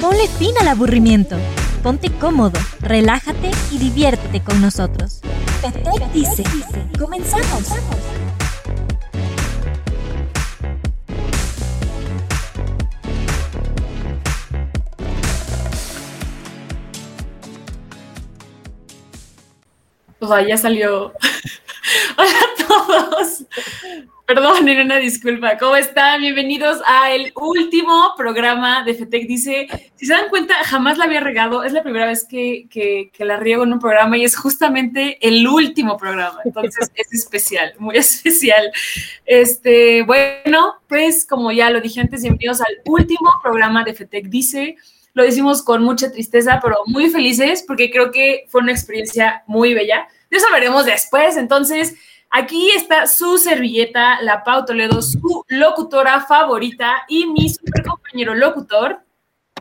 Ponle fin al aburrimiento. Ponte cómodo, relájate y diviértete con nosotros. Petec dice, comenzamos. Ya salió. Hola a todos. Perdón, era una disculpa. ¿Cómo están? Bienvenidos a el último programa de FETEC. Dice, si se dan cuenta, jamás la había regado. Es la primera vez que, que, la riego en un programa y es justamente el último programa. Entonces es especial, muy especial. Este, bueno, pues como ya lo dije antes, bienvenidos al último programa de FETEC. Dice, lo decimos con mucha tristeza, pero muy felices porque creo que fue una experiencia muy bella. De eso hablaremos después. Entonces, aquí está su servilleta, la Pau Toledo, su locutora favorita y mi super compañero locutor.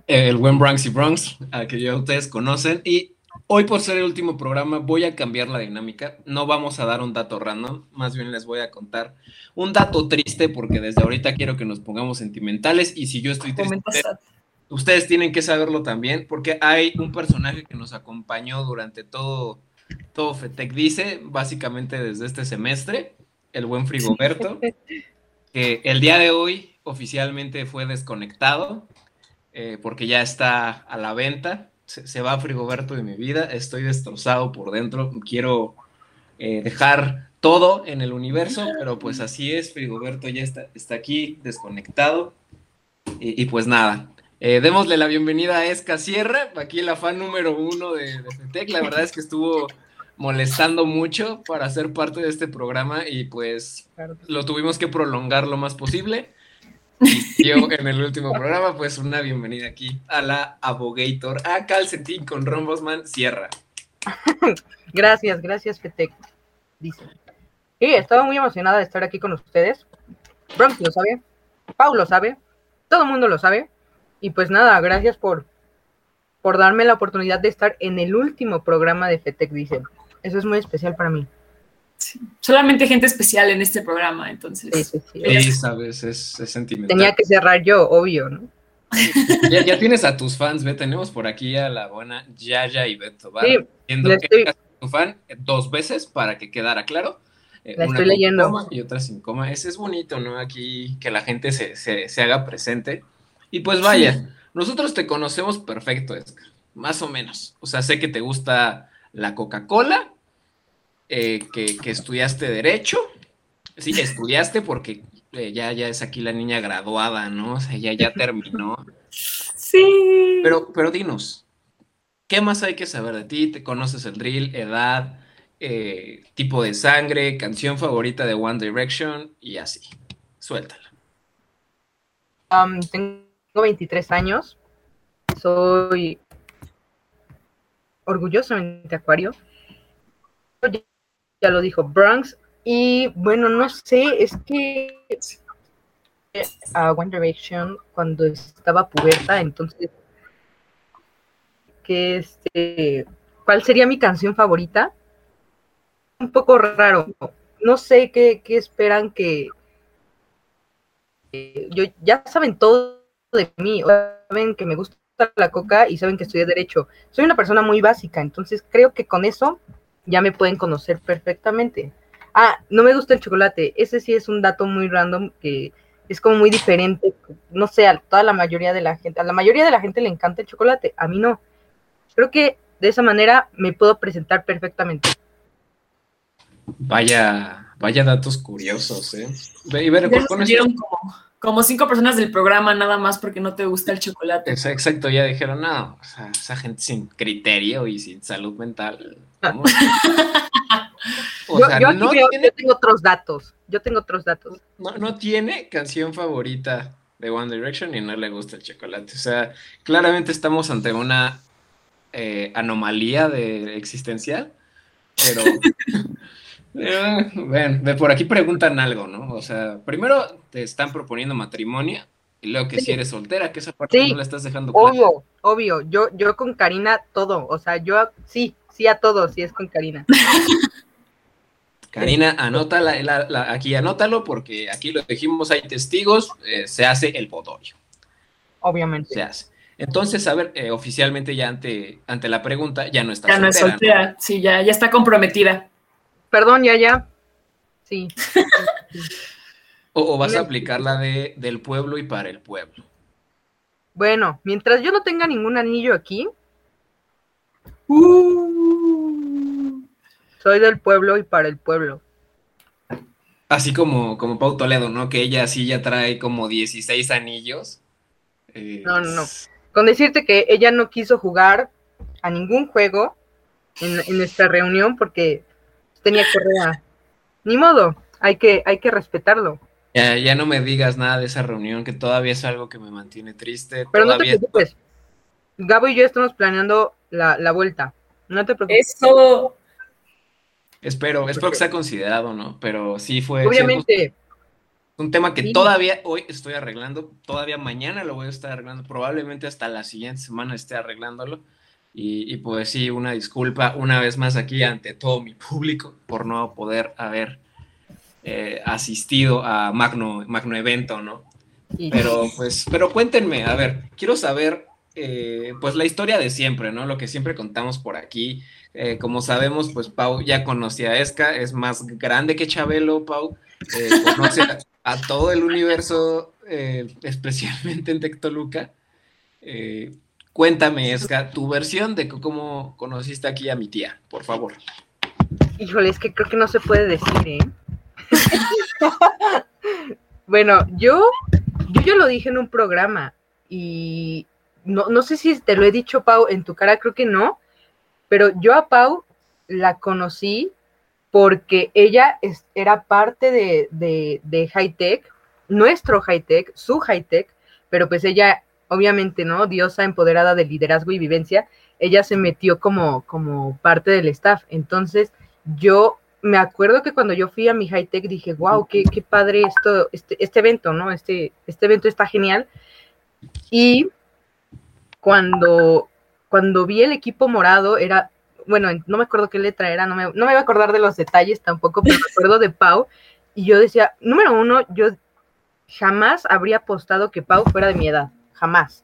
El buen Bronx y Bronx, a que ya ustedes conocen. Y hoy, por ser el último programa, voy a cambiar la dinámica. No vamos a dar un dato random, más bien les voy a contar un dato triste, porque desde ahorita quiero que nos pongamos sentimentales. Y si yo estoy triste, ustedes tienen que saberlo también, porque hay un personaje que nos acompañó durante todo, todo FETEC, dice, básicamente desde este semestre, el buen Frigoberto, que el día de hoy oficialmente fue desconectado, eh, porque ya está a la venta. Se, se, va Frigoberto de mi vida, estoy destrozado por dentro, quiero eh, dejar todo en el universo, pero pues así es, Frigoberto ya está, está aquí desconectado. Y, y pues nada, eh, démosle la bienvenida a Esca Sierra, aquí la fan número uno de, de FETEC. La verdad es que estuvo molestando mucho para ser parte de este programa y pues lo tuvimos que prolongar lo más posible. Y yo en el último programa, pues una bienvenida aquí a la Abogator, a Calcetín con Rombosman Sierra. Gracias, gracias FETEC. Dice. Sí, estaba muy emocionada de estar aquí con ustedes. Bronx lo sabe, Pau lo sabe, todo el mundo lo sabe. Y pues nada, gracias por, por darme la oportunidad de estar en el último programa de FETEC, dice. Eso es muy especial para mí. Sí. Solamente gente especial en este programa, entonces. Sí, sí, sí. Sí, sabes, es, es sentimental. Tenía que cerrar yo, obvio, ¿no? Ya, ya, tienes a tus fans, ve, tenemos por aquí a la buena Yaya y Beto, ¿va? Sí, Viendo la que estoy- eres tu fan dos veces para que quedara claro. Eh, La una estoy leyendo. coma y otra sin coma. Ese es bonito, ¿no? Aquí que la gente se, se, se haga presente. Y pues vaya, nosotros te conocemos perfecto, Edgar, más o menos. O sea, sé que te gusta la Coca-Cola, eh, que, que estudiaste Derecho. Sí, estudiaste porque eh, ya, ya es aquí la niña graduada, ¿no? O sea, ya, ya terminó. Sí. Pero, pero dinos, ¿qué más hay que saber de ti? ¿Te conoces el drill, edad, eh, tipo de sangre, canción favorita de One Direction y así? Suéltala. Um, tengo 23 años. Soy orgullosamente acuario. Ya, lo dijo Bronx. Y bueno, no sé, es que a One Direction cuando estaba puberta, entonces que este ¿cuál sería mi canción favorita? Un poco raro. No sé qué, qué esperan que eh, yo ya saben todo de mí, saben que me gusta la coca y saben que estudié derecho. Soy una persona muy básica, entonces creo que con eso ya me pueden conocer perfectamente. Ah, no me gusta el chocolate. Ese sí es un dato muy random que es como muy diferente. No sé, a toda la mayoría de la gente, a la mayoría de la gente le encanta el chocolate, a mí no. Creo que de esa manera me puedo presentar perfectamente. Vaya, vaya datos curiosos, ¿eh? Ve, y ver, con- esto- salieron como, como cinco personas del programa nada más porque no te gusta el chocolate. Exa- Exacto, ya dijeron, no, o sea, esa gente sin criterio y sin salud mental. ¿cómo? O yo, sea, yo aquí no veo- tiene yo tengo otros datos. Yo tengo otros datos. no, no tiene canción favorita de One Direction y no le gusta el chocolate. O sea, claramente estamos ante una eh, anomalía de existencial, pero eh, ven, de por aquí preguntan algo, ¿no? O sea, primero te están proponiendo matrimonio y luego que si eres soltera, que esa parte Sí. no la estás dejando clara. Obvio, obvio. Yo, yo con Karina todo. O sea, yo sí, sí a todo, sí es con Karina. Karina, anótala, la- la- aquí anótalo porque aquí lo dijimos, hay testigos, eh, se hace el podorio, Obviamente. se hace. Entonces, a ver, eh, oficialmente ya ante, ante la pregunta, ya no está Ya no es soltera, ¿no? soltera. Sí, ya, ya está comprometida. Perdón, ya, ya. Sí. O, o vas a aplicar la de del pueblo y para el pueblo. Bueno, mientras yo no tenga ningún anillo aquí, soy del pueblo y para el pueblo. Así como, como Pau Toledo, ¿no? Que ella sí ya trae como 16 anillos. Eh, No, no, no. Con decirte que ella no quiso jugar a ningún juego en, en nuestra reunión porque tenía correa. Ni modo, hay que, hay que respetarlo. Ya, ya no me digas nada de esa reunión, que todavía es algo que me mantiene triste. Pero no te todavía preocupes. Gabo y yo estamos planeando la, la vuelta. No te preocupes. Eso. espero, espero que sea considerado, ¿no? Pero sí fue sí, Obviamente, un tema que Sí. todavía hoy estoy arreglando, todavía mañana lo voy a estar arreglando, probablemente hasta la siguiente semana esté arreglándolo. Y, y pues sí, una disculpa una vez más aquí ante todo mi público por no poder haber eh, asistido a magno, magno evento, ¿no? Pero pues, pero cuéntenme, a ver, quiero saber eh, pues la historia de siempre, ¿no? Lo que siempre contamos por aquí. Eh, como sabemos, pues Pau ya conocía a Esca, es más grande que Chabelo, Pau. eh, conoce a, a todo el universo, especialmente en Tectoluca. Cuéntame, Esca, tu versión de cómo conociste aquí a mi tía, por favor. Híjole, es que creo que no se puede decir, ¿eh? bueno, yo, yo lo dije en un programa y no, no sé si te lo he dicho, Pau, en tu cara, creo que no, pero yo a Pau la conocí porque ella es- era parte de, de, de High Tech, nuestro High Tech, su High Tech, pero pues ella, obviamente, ¿no? Diosa empoderada de liderazgo y vivencia, ella se metió como, como parte del staff. Entonces, yo me acuerdo que cuando yo fui a mi high tech dije, wow, qué, qué padre esto, este, este evento, ¿no? Este, este evento está genial. Y cuando, cuando vi el equipo morado, era, bueno, no me acuerdo qué letra era, no me, no me voy a acordar de los detalles tampoco, pero me acuerdo de Pau. Y yo decía, número uno, yo jamás habría apostado que Pau fuera de mi edad, jamás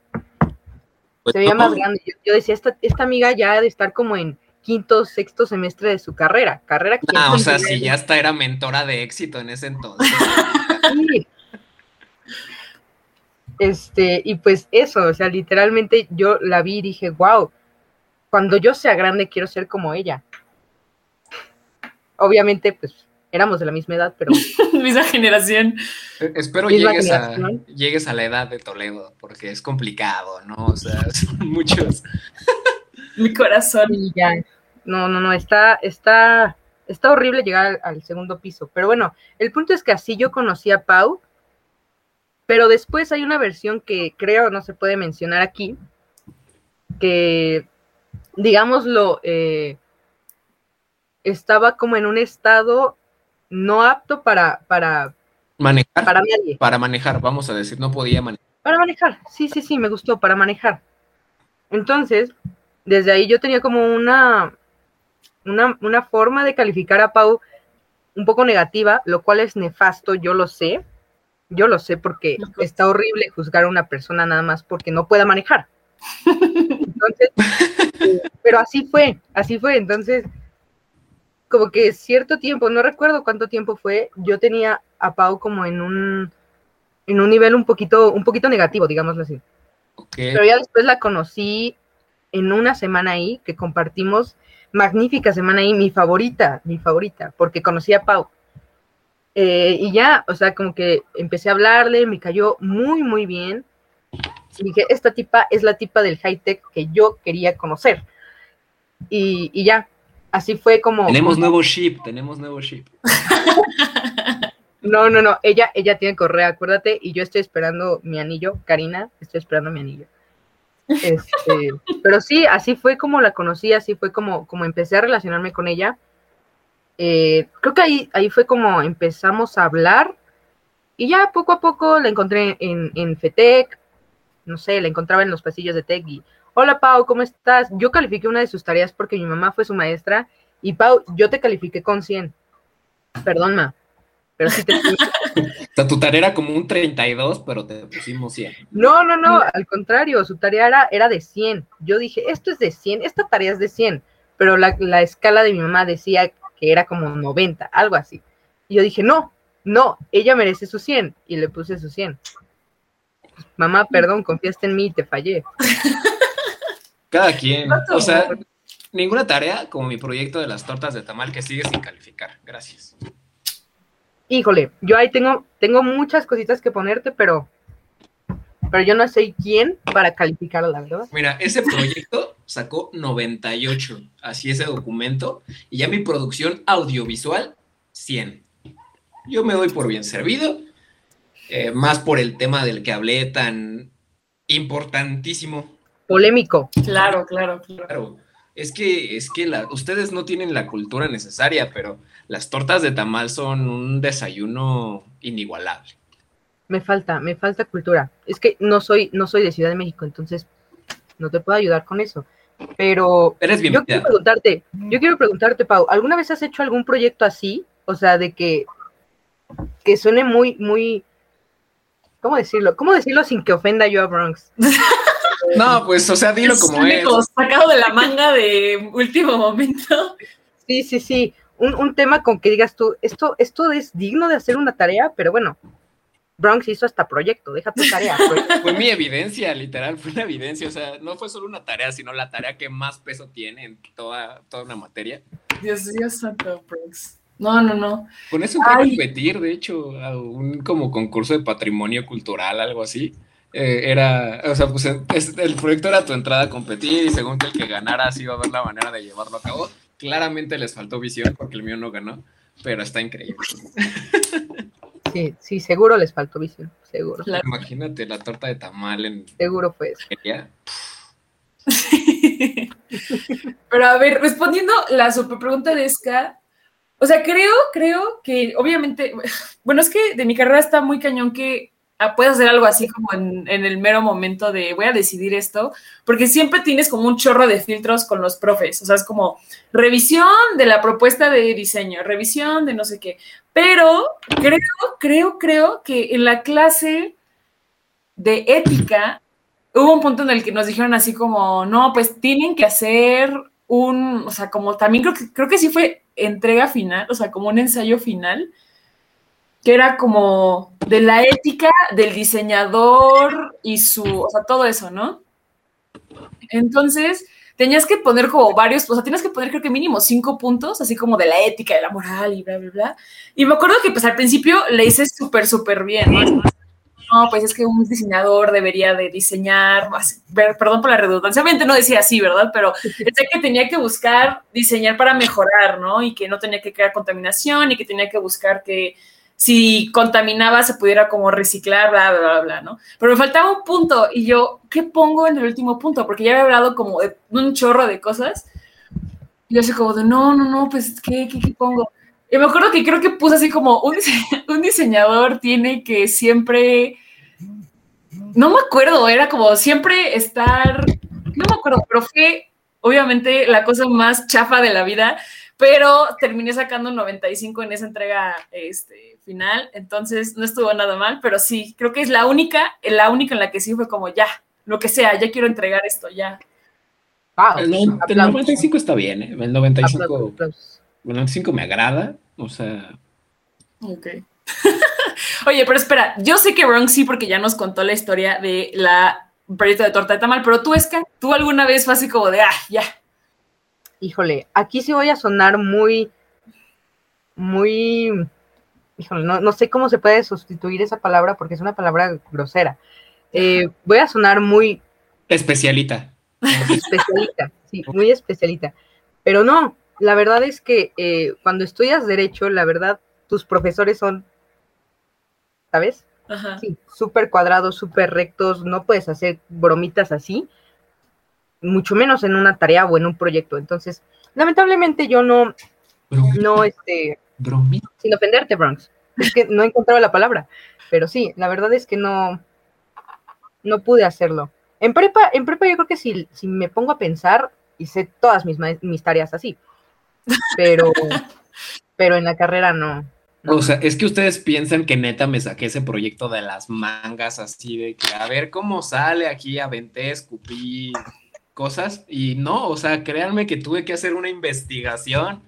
Pues, se veía no, más grande. Yo, yo decía, esta, esta amiga ya ha de estar como en quinto, sexto semestre de su carrera. Carrera que ah, o sea, si ya hasta era mentora de éxito en ese entonces. Sí. Este, y pues eso, o sea, literalmente yo la vi y dije, wow, cuando yo sea grande quiero ser como ella. Obviamente, pues éramos de la misma edad, pero Misma generación. Eh, Espero Misma llegues a, llegues a la edad de Toledo, porque es complicado, ¿no? O sea, son muchos. Mi corazón. Ya. No, no, no, está, está, está horrible llegar al, al segundo piso. Pero bueno, el punto es que así yo conocí a Pau, pero después hay una versión que creo no se puede mencionar aquí, que, digámoslo, eh, estaba como en un estado no apto para, para, Manejar, para, manejar, vamos a decir, no podía manejar. Para manejar, sí, sí, sí, me gustó, para manejar. Entonces, desde ahí yo tenía como una, una, una forma de calificar a Pau un poco negativa, lo cual es nefasto, yo lo sé. Yo lo sé porque está horrible juzgar a una persona nada más porque no pueda manejar. Entonces, eh, pero así fue, así fue. Entonces, como que cierto tiempo, no recuerdo cuánto tiempo fue, yo tenía a Pau como en un, en un nivel un poquito, un poquito negativo, digámoslo así. Ok, Pero ya después la conocí en una semana ahí, que compartimos, magnífica semana ahí, mi favorita, mi favorita, porque conocí a Pau. Eh, y ya, o sea, como que empecé a hablarle, me cayó muy, muy bien. Y dije, esta tipa es la tipa del high tech que yo quería conocer. Y, y ya, así fue como... tenemos como- nuevo ship, tenemos nuevo ship. No, no, no, ella, ella tiene correa, acuérdate, y yo estoy esperando mi anillo, Karina, estoy esperando mi anillo. Este, pero sí, así fue como la conocí, así fue como, como empecé a relacionarme con ella. Eh, creo que ahí, ahí fue como empezamos a hablar, y ya poco a poco la encontré en, en FETEC, no sé, la encontraba en los pasillos de TEC y, hola Pau, ¿cómo estás? Yo califiqué una de sus tareas porque mi mamá fue su maestra, y Pau, yo te califiqué con 100. Perdón, ma. Pero sí te... O sea, tu tarea era como un 32, pero te pusimos 100. No, no, no, al contrario, su tarea era, era de 100. Yo dije, esto es de 100, esta tarea es de 100, pero la, la escala de mi mamá decía que era como 90, algo así. Y yo dije, no, no, ella merece su 100, y le puse su 100. Mamá, perdón, confiaste en mí y te fallé. Cada quien. O sea, ninguna tarea como mi proyecto de las tortas de tamal que sigue sin calificar. Gracias. Híjole, yo ahí tengo, tengo muchas cositas que ponerte, pero, pero yo no sé quién para calificarla, la verdad. Mira, ese proyecto sacó 98, así ese documento, y ya mi producción audiovisual, 100. Yo me doy por bien servido, eh, más por el tema del que hablé tan importantísimo. Polémico. Claro, claro, claro. Es que, es que la, ustedes no tienen la cultura necesaria, pero las tortas de tamal son un desayuno inigualable. Me falta, me falta cultura. Es que no soy, no soy de Ciudad de México, entonces no te puedo ayudar con eso. Pero Eres yo quiero preguntarte, yo quiero preguntarte, Pau, ¿alguna vez has hecho algún proyecto así? O sea, de que, que suene muy, muy, ¿cómo decirlo? ¿Cómo decirlo sin que ofenda yo a Bronx? No, pues, o sea, dilo como es. Sacado de la manga de último momento. Sí, sí, sí. Un, un tema con que digas tú, esto, esto es digno de hacer una tarea, pero bueno, Bronx hizo hasta proyecto, deja tu tarea. pues. Fue mi evidencia, literal, fue una evidencia. O sea, no fue solo una tarea, sino la tarea que más peso tiene en toda, toda una materia. Dios mío santo, Brooks. No, no, no. Con eso fue a competir, de hecho, a un como concurso de patrimonio cultural, algo así. Eh, era, o sea, pues es- el proyecto era tu entrada a competir y según que el que ganara así iba a ver la manera de llevarlo a cabo. Claramente les faltó visión porque el mío no ganó, pero está increíble. Sí, sí, seguro les faltó visión, seguro. Claro. Imagínate la torta de tamal en Seguro fue eso. Pero a ver, respondiendo la super pregunta de Ska, o sea, creo, creo que obviamente, bueno, es que de mi carrera está muy cañón que puedes hacer algo así como en, en el mero momento de voy a decidir esto, porque siempre tienes como un chorro de filtros con los profes, o sea, es como revisión de la propuesta de diseño, revisión de no sé qué, pero creo, creo, creo que en la clase de ética hubo un punto en el que nos dijeron así como, no, pues tienen que hacer un, o sea, como también creo que, creo que sí fue entrega final, o sea, como un ensayo final, que era como de la ética del diseñador y su, o sea, todo eso, ¿no? Entonces, tenías que poner como varios, o sea, tienes que poner creo que mínimo cinco puntos, así como de la ética, de la moral y bla, bla, bla. Y me acuerdo que pues al principio le hice súper, súper bien, ¿no? no, pues es que un diseñador debería de diseñar, perdón por la redundancia, obviamente no decía así, ¿verdad? Pero pensé que tenía que buscar diseñar para mejorar, ¿no? Y que no tenía que crear contaminación y que tenía que buscar que si contaminaba se pudiera como reciclar, bla, bla, bla, bla, ¿no? Pero me faltaba un punto y yo, ¿qué pongo en el último punto? Porque ya había hablado como de un chorro de cosas. Y yo así como de, no, no, no, pues, ¿qué, qué, qué pongo? Y me acuerdo que creo que puse así como un, un diseñador tiene que siempre, no me acuerdo, era como siempre estar, no me acuerdo, pero fue obviamente la cosa más chafa de la vida, pero terminé sacando un 95 en esa entrega este, final, entonces no estuvo nada mal, pero sí, creo que es la única, la única en la que sí fue como ya, lo que sea, ya quiero entregar esto, ya. Wow, El, no- el aplausos, 95 está bien, ¿eh? El 95, aplausos, aplausos. el 95 me agrada, o sea, Ok. Oye, pero espera, yo sé que Bronx sí, porque ya nos contó la historia de la proyecto de torta de tamal, pero tú, Esca, tú alguna vez fue así como de, ah, ya. Híjole, aquí sí voy a sonar muy, muy, híjole, no, no sé cómo se puede sustituir esa palabra porque es una palabra grosera. Eh, voy a sonar muy especialita. especialita, sí, muy especialita. Pero no, la verdad es que eh, cuando estudias derecho, la verdad, tus profesores son, ¿sabes? Ajá. Sí, súper cuadrados, súper rectos, no puedes hacer bromitas así, mucho menos en una tarea o en un proyecto. Entonces, lamentablemente yo no, Bromita, no, este, bromita. sin ofenderte, Bronx, es que no he encontrado la palabra, pero sí, la verdad es que no, no pude hacerlo. En prepa, en prepa yo creo que si, si me pongo a pensar, hice todas mis, mis tareas así, pero, pero en la carrera no. O sea, es que ustedes piensan que neta me saqué ese proyecto de las mangas así de que a ver cómo sale aquí, aventé, escupí cosas y no, o sea, créanme que tuve que hacer una investigación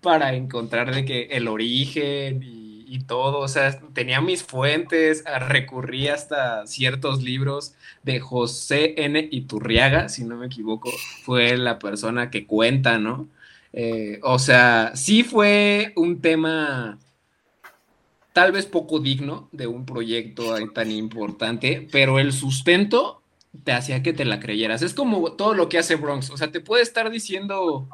para encontrar de que el origen y, todo, o sea, tenía mis fuentes, recurrí hasta ciertos libros de José N. Iturriaga, si no me equivoco, fue la persona que cuenta, ¿no? Eh, o sea, sí fue un tema tal vez poco digno de un proyecto tan importante, pero el sustento te hacía que te la creyeras. Es como todo lo que hace Bronx, o sea, te puede estar diciendo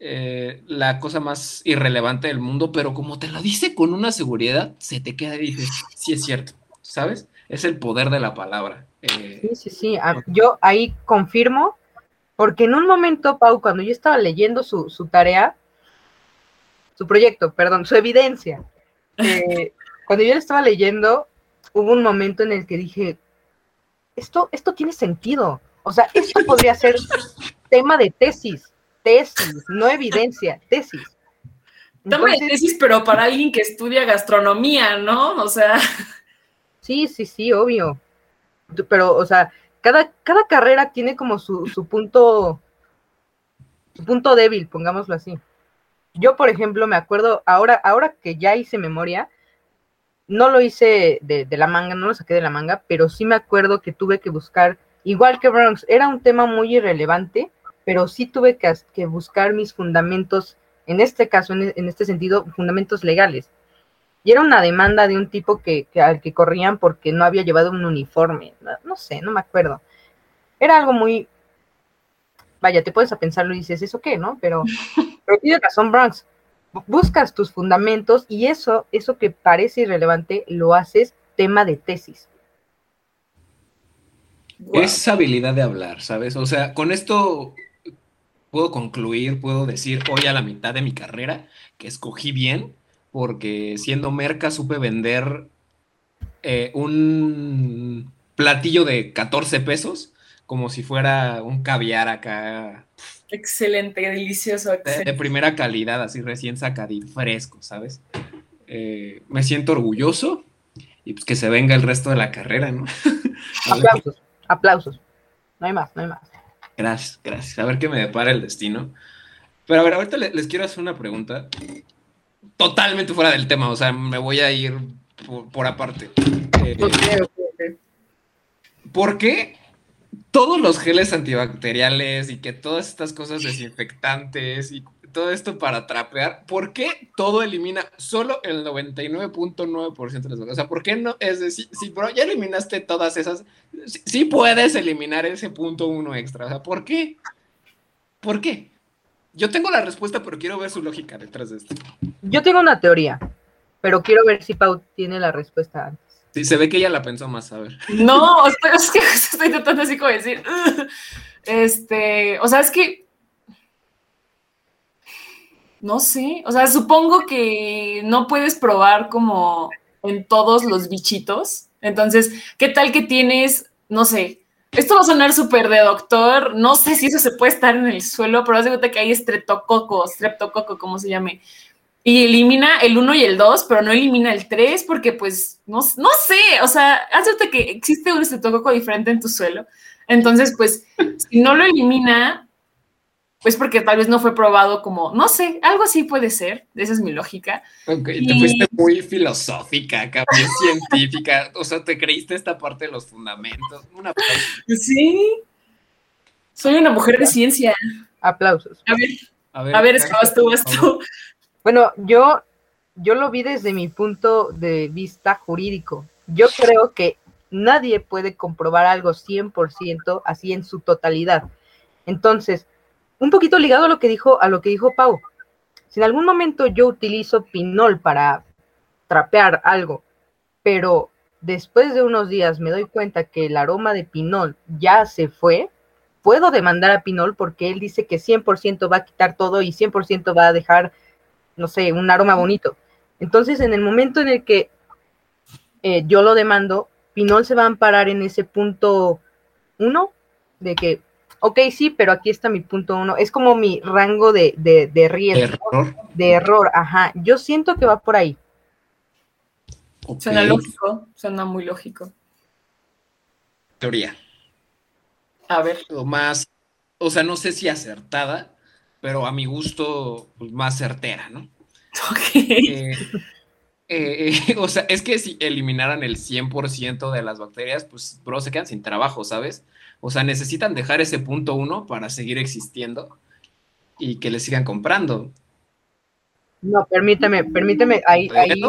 eh, la cosa más irrelevante del mundo, pero como te lo dice con una seguridad, se te queda y dices, sí es cierto, ¿sabes? Es el poder de la palabra. Eh, sí, sí, sí, yo ahí confirmo, porque en un momento, Pau, cuando yo estaba leyendo su, su tarea, su proyecto, perdón, su evidencia, eh, cuando yo lo estaba leyendo, hubo un momento en el que dije, esto, esto tiene sentido. O sea, esto podría ser tema de tesis, tesis, no evidencia, tesis. tema de tesis, pero para alguien que estudia gastronomía, ¿no? O sea. Sí, sí, sí, obvio. Pero, o sea, cada, cada carrera tiene como su, su punto, su punto débil, pongámoslo así. Yo, por ejemplo, me acuerdo, ahora, ahora que ya hice memoria, no lo hice de, la manga, no lo saqué de la manga, pero sí me acuerdo que tuve que buscar, igual que Bronx, era un tema muy irrelevante, pero sí tuve que, buscar mis fundamentos, en este caso, en, este sentido, fundamentos legales. Y era una demanda de un tipo que, al que corrían porque no había llevado un uniforme. No, sé, no me acuerdo. Era algo muy. Vaya, te puedes a pensarlo y dices, ¿eso qué, no? Pero Pero tiene razón Bronx. Buscas tus fundamentos y eso, eso que parece irrelevante, lo haces tema de tesis. Es habilidad de hablar, ¿sabes? O sea, con esto puedo concluir, puedo decir hoy a la mitad de mi carrera que escogí bien, porque siendo merca supe vender eh, un platillo de 14 pesos como si fuera un caviar acá Excelente, delicioso. De, primera calidad, así recién sacadito, fresco, ¿sabes? Eh, me siento orgulloso y pues que se venga el resto de la carrera, ¿no? aplausos, aplausos. No hay más, no hay más. Gracias, gracias. A ver qué me depara el destino. Pero a ver, ahorita les, quiero hacer una pregunta totalmente fuera del tema, o sea, me voy a ir por, aparte. Eh, ¿Por qué todos los geles antibacteriales y que todas estas cosas desinfectantes y todo esto para trapear, ¿por qué todo elimina solo el 99.9% de las cosas? O sea, ¿por qué no? Es decir, si ya eliminaste todas esas, sí, puedes eliminar ese punto uno extra. O sea, ¿por qué? ¿Por qué? Yo tengo la respuesta, pero quiero ver su lógica detrás de esto. Yo tengo una teoría, pero quiero ver si Pau tiene la respuesta antes. Se ve que ella la pensó más, a ver. No, estoy, es que estoy tratando así como decir. Este, o sea, es que. No sé, o sea, supongo que no puedes probar como en todos los bichitos. Entonces, ¿qué tal que tienes, no sé, esto va a sonar súper de doctor, no sé si eso se puede estar en el suelo, pero haz de cuenta que hay estreptococo, streptococo, como se llame y elimina el 1 y el 2, pero no elimina el 3 porque pues no, no sé, o sea, hazte que existe un estetococo diferente en tu suelo. Entonces, pues, si no lo elimina, pues porque tal vez no fue probado como, no sé, algo así puede ser, esa es mi lógica. Ok, te fuiste muy filosófica, muy científica, o sea, te creíste esta parte de los fundamentos. Una sí, soy una mujer de ciencia. Aplausos. A ver, a ver, a ver estabas tú, tú. Bueno, yo, yo lo vi desde mi punto de vista jurídico. Yo creo que nadie puede comprobar algo 100% así en su totalidad. Entonces, un poquito ligado a lo que dijo, a lo que dijo Pau. Si en algún momento yo utilizo pinol para trapear algo, pero después de unos días me doy cuenta que el aroma de pinol ya se fue, puedo demandar a pinol porque él dice que 100% va a quitar todo y 100% va a dejar no sé, un aroma bonito. Entonces, en el momento en el que eh, yo lo demando, Pinol se va a amparar en ese punto uno, de que ok, sí, pero aquí está mi punto uno. Es como mi rango de, de, de riesgo, Error. de error, ajá. Yo siento que va por ahí. Ok. Suena lógico, suena muy lógico. Teoría. A ver. O más, o sea, no sé si acertada, pero a mi gusto, pues, más certera, ¿no? Ok. Eh, eh, eh, o sea, es que si eliminaran el 100% de las bacterias, pues, bro, se quedan sin trabajo, ¿sabes? O sea, necesitan dejar ese punto uno para seguir existiendo y que le sigan comprando. No, permíteme, permíteme, ahí, ahí.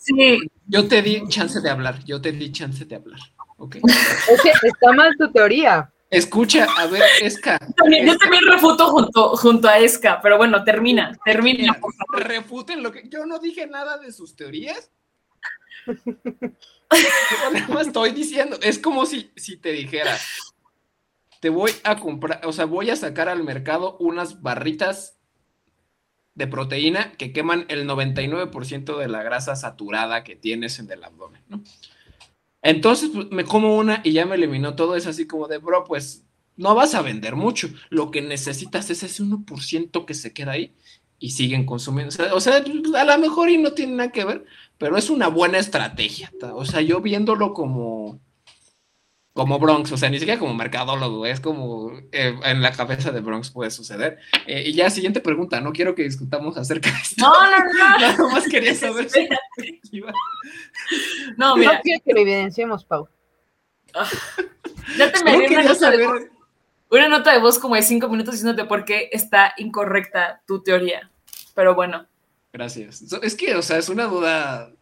Sí, yo te di chance de hablar, yo te di chance de hablar, ¿ok? Es que está mal tu teoría. Escucha, a ver, Esca. también- yo también refuto junto, junto a Esca, pero bueno, termina, termina. mira, por favor. refuten lo que. Yo no dije nada de sus teorías. Yo nada más estoy diciendo. Es como si, si te dijera. Te voy a comprar, o sea, voy a sacar al mercado unas barritas de proteína que queman el 99% de la grasa saturada que tienes en el abdomen, ¿no? Entonces pues, me como una y ya me eliminó todo. Es así como de, bro, pues no vas a vender mucho. Lo que necesitas es ese 1% que se queda ahí y siguen consumiendo. O sea, a lo mejor y no tiene nada que ver, pero es una buena estrategia. O sea, yo viéndolo como, como Bronx, o sea, ni siquiera como mercadólogo, es como eh, en la cabeza de Bronx puede suceder. Eh, y ya, siguiente pregunta, no quiero que discutamos acerca de esto. No, no, no, Nada más quería saber su perspectiva. no, No mira, quiero que lo evidenciemos, Pau. ya te me una nota, de, saber. una nota de voz como de cinco minutos diciéndote por qué está incorrecta tu teoría. Pero bueno, Gracias. Es que, o sea, es una duda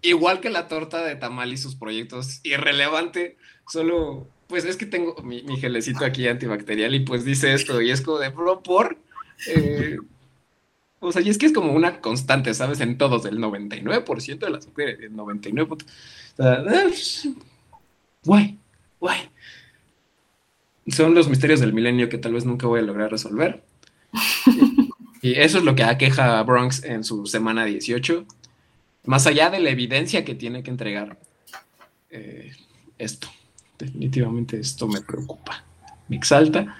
igual que la torta de tamal y sus proyectos, irrelevante. Solo, pues es que tengo mi, mi gelecito aquí antibacterial y pues dice esto y es como de, bro, por... eh, o sea, y es que es como una constante, ¿sabes? En todos, el 99% de las mujeres, el 99%. O sea, eh, guay, guay. Son los misterios del milenio que tal vez nunca voy a lograr resolver. Y eso es lo que aqueja a Bronx en su semana 18. Más allá de la evidencia que tiene que entregar, eh, esto, definitivamente esto me preocupa, me exalta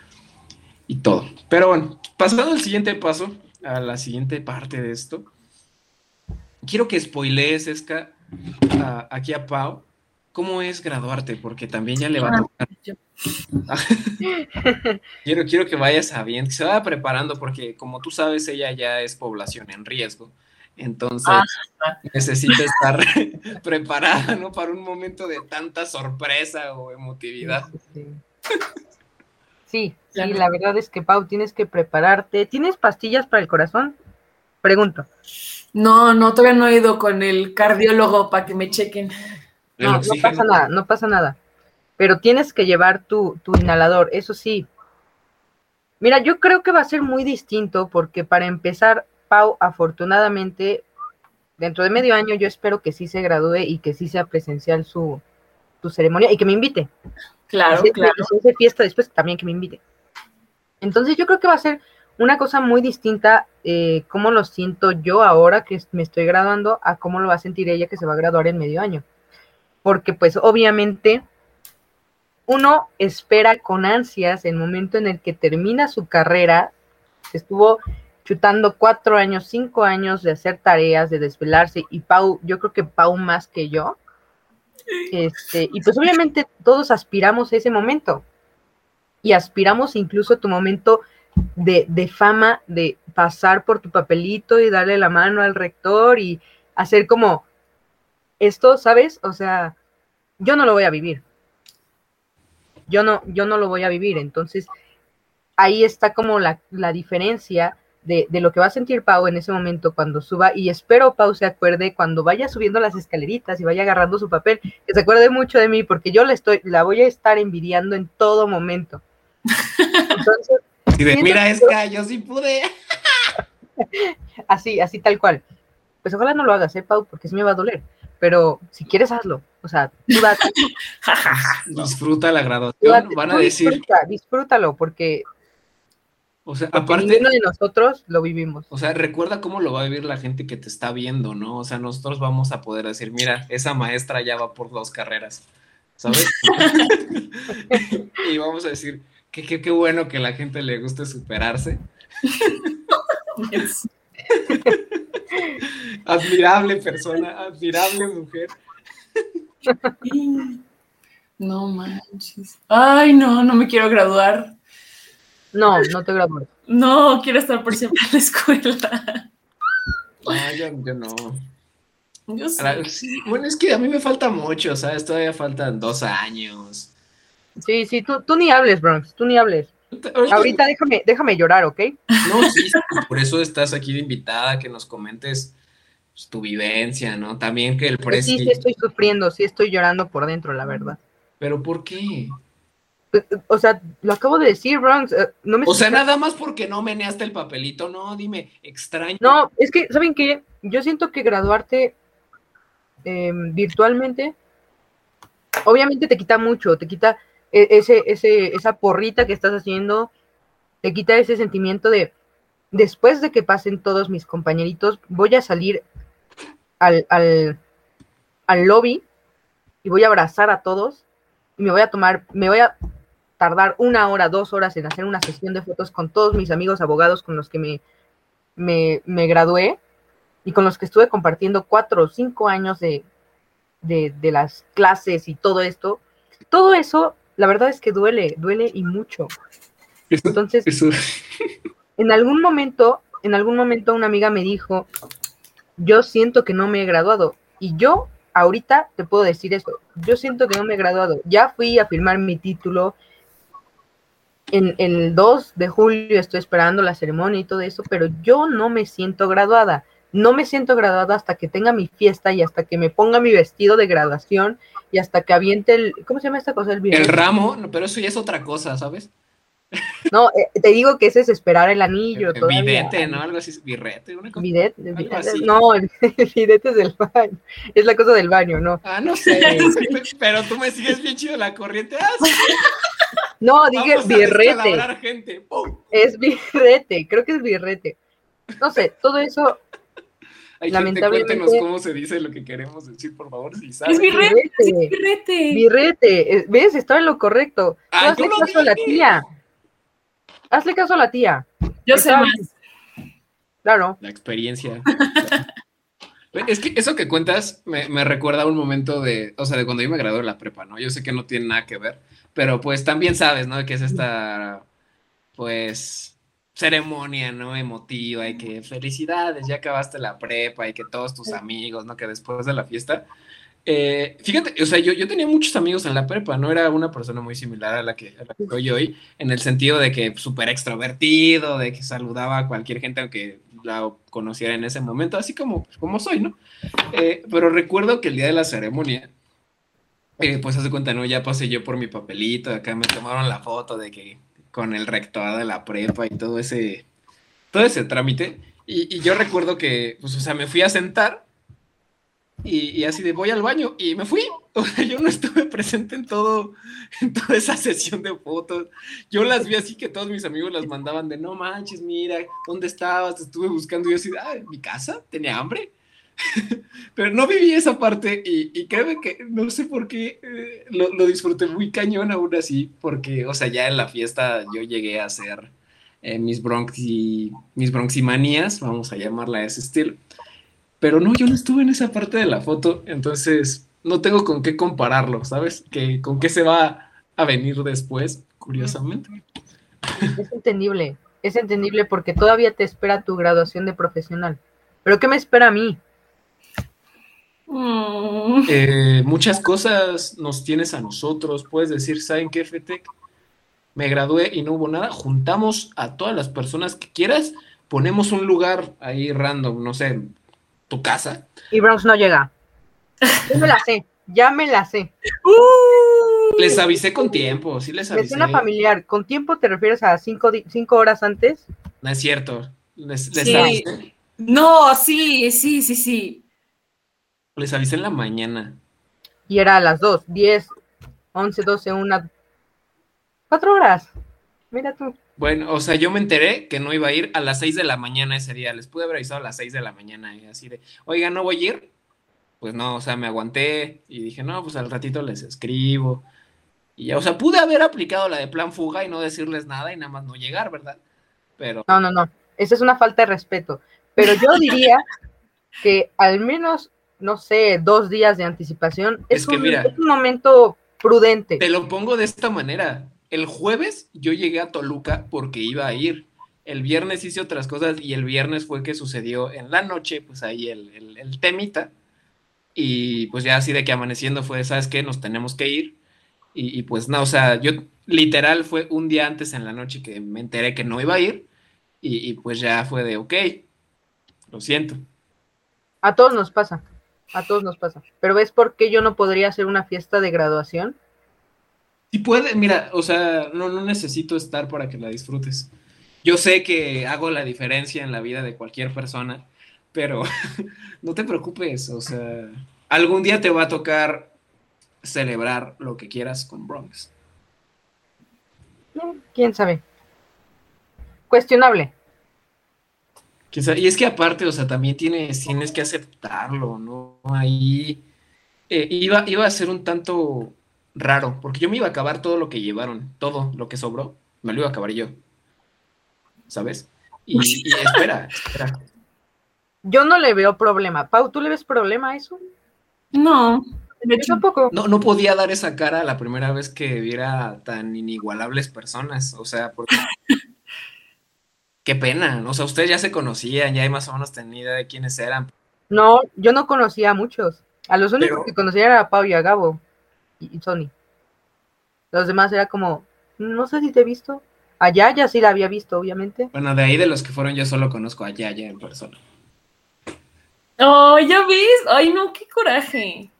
y todo. Pero bueno, pasando al siguiente paso, a la siguiente parte de esto, quiero que spoilees, Esca, a- aquí a Pau, cómo es graduarte, porque también ya le va a tocar. Quiero, quiero que vayas sabiendo, que se vaya preparando, porque como tú sabes, ella ya es población en riesgo. Entonces, Ah. necesita estar preparada, ¿no? Para un momento de tanta sorpresa o emotividad. Sí, sí, Ya sí, no. la verdad es que, Pau, tienes que prepararte. ¿Tienes pastillas para el corazón? Pregunto. no, no, todavía no he ido con el cardiólogo para que me chequen. No, no pasa nada, no pasa nada. Pero tienes que llevar tu, tu inhalador, eso sí. Mira, yo creo que va a ser muy distinto porque para empezar, Pau, afortunadamente, dentro de medio año yo espero que sí se gradúe y que sí sea presencial su, su ceremonia y que me invite. Claro, si claro. si de fiesta después, también que me invite. Entonces yo creo que va a ser una cosa muy distinta eh, cómo lo siento yo ahora que me estoy graduando a cómo lo va a sentir ella que se va a graduar en medio año. Porque pues obviamente uno espera con ansias el momento en el que termina su carrera, estuvo chutando cuatro años, cinco años de hacer tareas, de desvelarse, y Pau, yo creo que Pau más que yo, este, y pues obviamente todos aspiramos a ese momento. Y aspiramos incluso a tu momento de, de fama, de pasar por tu papelito y darle la mano al rector y hacer como esto, ¿sabes? O sea, yo no lo voy a vivir. Yo no, yo no lo voy a vivir. Entonces, ahí está como la, la diferencia de, de lo que va a sentir Pau en ese momento cuando suba. Y espero Pau se acuerde cuando vaya subiendo las escaleritas y vaya agarrando su papel, que se acuerde mucho de mí, porque yo la estoy, la voy a estar envidiando en todo momento. Entonces, Y de, mira, que- es que yo sí pude. así, así tal cual. Pues ojalá no lo hagas, ¿eh, Pau? Porque sí me va a doler. Pero si quieres, hazlo. O sea, tú date, Disfruta la graduación. Van a decir, disfrútalo, porque, o sea, porque aparte, ninguno de nosotros lo vivimos. o sea, recuerda cómo lo va a vivir la gente que te está viendo, ¿no? O sea, nosotros vamos a poder decir, mira, esa maestra ya va por dos carreras, ¿sabes? y vamos a decir, qué Qué, qué, qué bueno que a la gente le guste superarse. admirable persona, admirable mujer. No manches. Ay, no, no me quiero graduar. No, no te gradúas. No, quiero estar por siempre en la escuela. Ay, yo, yo no. Yo sí, Bueno, es que a mí me falta mucho, ¿sabes? Todavía faltan dos años. Sí, sí, tú, tú ni hables, Bronx, tú ni hables. Ahorita déjame, déjame llorar, ¿ok? No, sí, sí, por eso estás aquí de invitada, que nos comentes pues, tu vivencia, ¿no? También que el Pues sí, precio. sí estoy sufriendo, sí estoy llorando por dentro, la verdad. Pero ¿por qué? O sea, lo acabo de decir, Bronx. eh, No me O sea, nada más porque no meneaste el papelito, no, dime, extraño. No, es que, ¿saben qué? Yo siento que graduarte eh, virtualmente, obviamente te quita mucho, te quita e- ese, ese, esa porrita que estás haciendo, te quita ese sentimiento de, después de que pasen todos mis compañeritos, voy a salir al, al, al lobby y voy a abrazar a todos y me voy a tomar, me voy a tardar una hora, dos horas en hacer una sesión de fotos con todos mis amigos abogados con los que me, me, me gradué y con los que estuve compartiendo cuatro o cinco años de, de, de las clases y todo esto. Todo eso, la verdad es que duele, duele y mucho. Eso- Entonces, eso- en algún momento, en algún momento una amiga me dijo, yo siento que no me he graduado. Y yo ahorita te puedo decir eso, yo siento que no me he graduado. Ya fui a firmar mi título. En el 2 de julio estoy esperando la ceremonia y todo eso, pero yo no me siento graduada. No me siento graduada hasta que tenga mi fiesta y hasta que me ponga mi vestido de graduación y hasta que aviente el... ¿Cómo se llama esta cosa? El, el ramo, pero eso ya es otra cosa, ¿sabes? No, eh, te digo que ese es esperar el anillo. El todavía. Videte, ¿no? Algo así, birrete, una cosa. No, el, el es del baño, es la cosa del baño, no. Ah, no sé, pero tú me sigues bien chido la corriente. Ah, sí, No, dije vamos a birrete, es birrete, creo que es birrete. No sé, todo eso Ay, gente, Lamentablemente- cuéntenos cómo se dice lo que queremos decir, por favor, si saben. Es birrete, es birrete, birrete. ¿ves? Estaba en lo correcto. Ah, hazle caso a la tía. Hazle caso a la tía, Yo sé más. claro. La experiencia. Es que eso que cuentas me, me recuerda a un momento de, o sea, de cuando yo me gradué de la prepa, ¿no? Yo sé que no tiene nada que ver, pero pues también sabes, ¿no? Que es esta, pues, ceremonia, ¿no? Emotiva y que felicidades, ya acabaste la prepa y que todos tus amigos, ¿no? Que después de la fiesta. eh, fíjate, o sea, yo, yo tenía muchos amigos en la prepa, no era una persona muy similar a la que, a la que soy hoy, en el sentido de que súper extrovertido, de que saludaba a cualquier gente aunque la conociera en ese momento, así como, como soy, ¿no? Eh, pero recuerdo que el día de la ceremonia, eh, pues hace cuenta, ¿no? Ya pasé yo por mi papelito, acá me tomaron la foto de que con el rector de la prepa y todo ese, todo ese trámite. Y, y yo recuerdo que, pues, o sea, me fui a sentar y, y así de voy al baño y me fui. O sea, yo no estuve presente en todo, en toda esa sesión de fotos. Yo las vi así que todos mis amigos las mandaban de no manches, mira, ¿dónde estabas? Te estuve buscando y yo así, ah, ¿en mi casa? ¿Tenía hambre? Pero no viví esa parte y, y que no sé por qué eh, lo, disfruté muy cañón aún así, porque, o sea, ya en la fiesta yo llegué a hacer eh, mis, bronxi, mis bronximanías, vamos a llamarla de ese estilo. Pero no, yo no estuve en esa parte de la foto, entonces no tengo con qué compararlo, ¿sabes? Que, con qué se va a venir después, curiosamente. Es entendible, es entendible porque todavía te espera tu graduación de profesional. Pero ¿qué me espera a mí? Mm. Eh, muchas cosas nos tienes a nosotros. Puedes decir, ¿saben qué, FETEC? Me gradué y no hubo nada. Juntamos a todas las personas que quieras, ponemos un lugar ahí random, no sé, tu casa. Y Bronx no llega. Yo me la sé, ya me la sé. Uh. Les avisé con tiempo, sí les Me avisé. suena familiar. ¿Con tiempo te refieres a cinco, cinco horas antes? No es cierto. Les, les Sí. avisé. No, sí, sí, sí, sí. Les avisé en la mañana. Y era a las dos, diez, once, doce, una. Cuatro horas. Mira tú. Bueno, o sea, yo me enteré que no iba a ir a las 6 de la mañana ese día. Les pude haber avisado a las 6 de la mañana y así de, oiga, ¿no voy a ir? Pues no, o sea, me aguanté y dije, no, pues al ratito les escribo. Y ya, o sea, pude haber aplicado la de plan fuga y no decirles nada y nada más no llegar, ¿verdad? Pero. No, no, no. Esa es una falta de respeto. Pero yo diría que al menos, no sé, dos días de anticipación es, Es que un, mira. es un momento prudente. Te lo pongo de esta manera. El jueves yo llegué a Toluca porque iba a ir. El viernes hice otras cosas y el viernes fue que sucedió en la noche, pues ahí el, el- el temita. Y pues ya así de que amaneciendo fue, ¿sabes qué? Nos tenemos que ir. Y, y pues no, o sea, yo literal fue un día antes en la noche que me enteré que no iba a ir. Y, y pues ya fue de, ok, lo siento. A todos nos pasa. A todos nos pasa. Pero ¿ves por qué yo no podría hacer una fiesta de graduación? Si puede, mira, o sea, no, no necesito estar para que la disfrutes. Yo sé que hago la diferencia en la vida de cualquier persona, pero no te preocupes, o sea, algún día te va a tocar celebrar lo que quieras con Bronx. Eh, ¿Quién sabe? Cuestionable. Quién sabe, Y es que aparte, o sea, también tienes, tienes que aceptarlo, ¿no? Ahí eh, iba, iba a ser un tanto raro, porque yo me iba a acabar todo lo que llevaron, todo lo que sobró, me lo iba a acabar yo, ¿sabes? Y, y espera, espera. Yo no le veo problema. Pau, ¿tú le ves problema a eso? No, de hecho, tampoco. No, no podía dar esa cara la primera vez que viera tan inigualables personas, o sea, porque... Qué pena, o sea, ustedes ya se conocían, ya hay más o menos tenida idea de quiénes eran, No, yo no conocía a muchos. A los únicos Pero- que conocía era a Pau y a Gabo y, y Sony. Los demás era como, no sé si te he visto. Allá ya sí la había visto, obviamente. Bueno, de ahí de los que fueron yo solo conozco a Yaya en persona. oh, ya ves, ay no, qué coraje.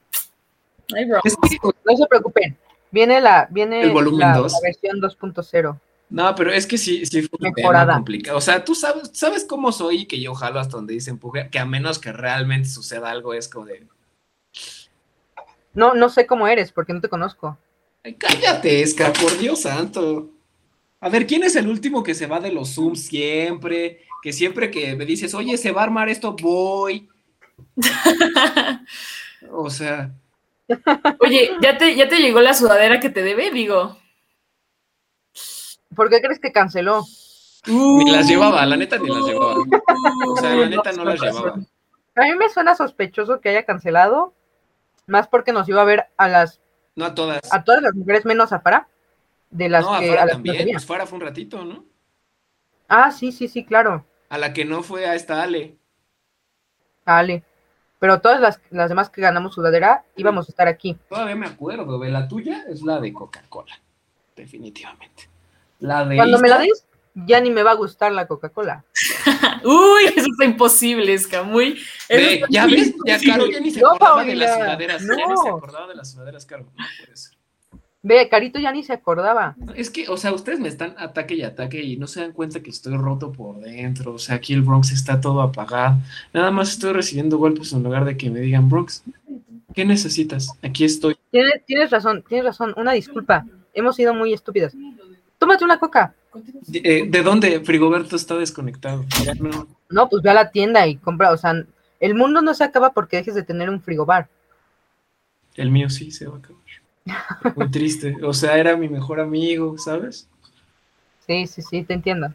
Ay, bro. Es que, No se preocupen. Viene la, viene El volumen la, dos. la versión 2.0. no, pero es que sí, sí fue un Mejorada. tema complicado. O sea, tú sabes, sabes cómo soy y que yo jalo hasta donde dice empuje, que a menos que realmente suceda algo es como de, No, no sé cómo eres, porque no te conozco. "Ay, cállate, Esca, por Dios santo. A ver, ¿quién es el último que se va de los Zooms siempre? Que siempre que me dices, oye, se va a armar esto, voy. O sea, Oye, ¿ya te, ¿ya te llegó la sudadera que te debe? Digo. ¿Por qué crees que canceló? ni las llevaba, la neta ni las llevaba. O sea, la neta no las llevaba. A mí me suena sospechoso que haya cancelado, más porque nos iba a ver a las No a todas. a todas las mujeres menos a Farah, de las No, a que Farah a las también. Pues Farah fue un ratito, ¿no? Ah, sí, sí, sí, claro. A la que no fue a esta Ale. Dale. Pero todas las, las demás que ganamos sudadera íbamos a estar aquí. Todavía me acuerdo, ve, la tuya es la de Coca-Cola. Definitivamente. La de Cuando me la des, ya ni me va a gusta la Coca-Cola. Uy, eso está imposible, Esca, muy. ya muy ves, ya. Caro ya ni se No, acordaba de las sudaderas. Ya ni no. se acordaba de las sudaderas, Caro. No puede ser. Ve, Carito ya ni se acordaba. Es que, o sea, ustedes me están ataque y ataque y no se dan cuenta que estoy roto por dentro. O sea, aquí el Bronx está todo apagado. Nada más estoy recibiendo golpes en lugar de que me digan, Bronx, ¿qué necesitas? Aquí estoy. Tienes, tienes razón, tienes razón. Una disculpa. Hemos sido muy estúpidas. Tómate una coca. ¿De, eh, ¿de dónde Frigoberto está desconectado? No. No, pues ve a la tienda y compra. O sea, el mundo no se acaba porque dejes de tener un frigobar. El mío sí se va a acabar. Muy triste. O sea, era mi mejor amigo, ¿sabes? Sí, sí, sí, te entiendo.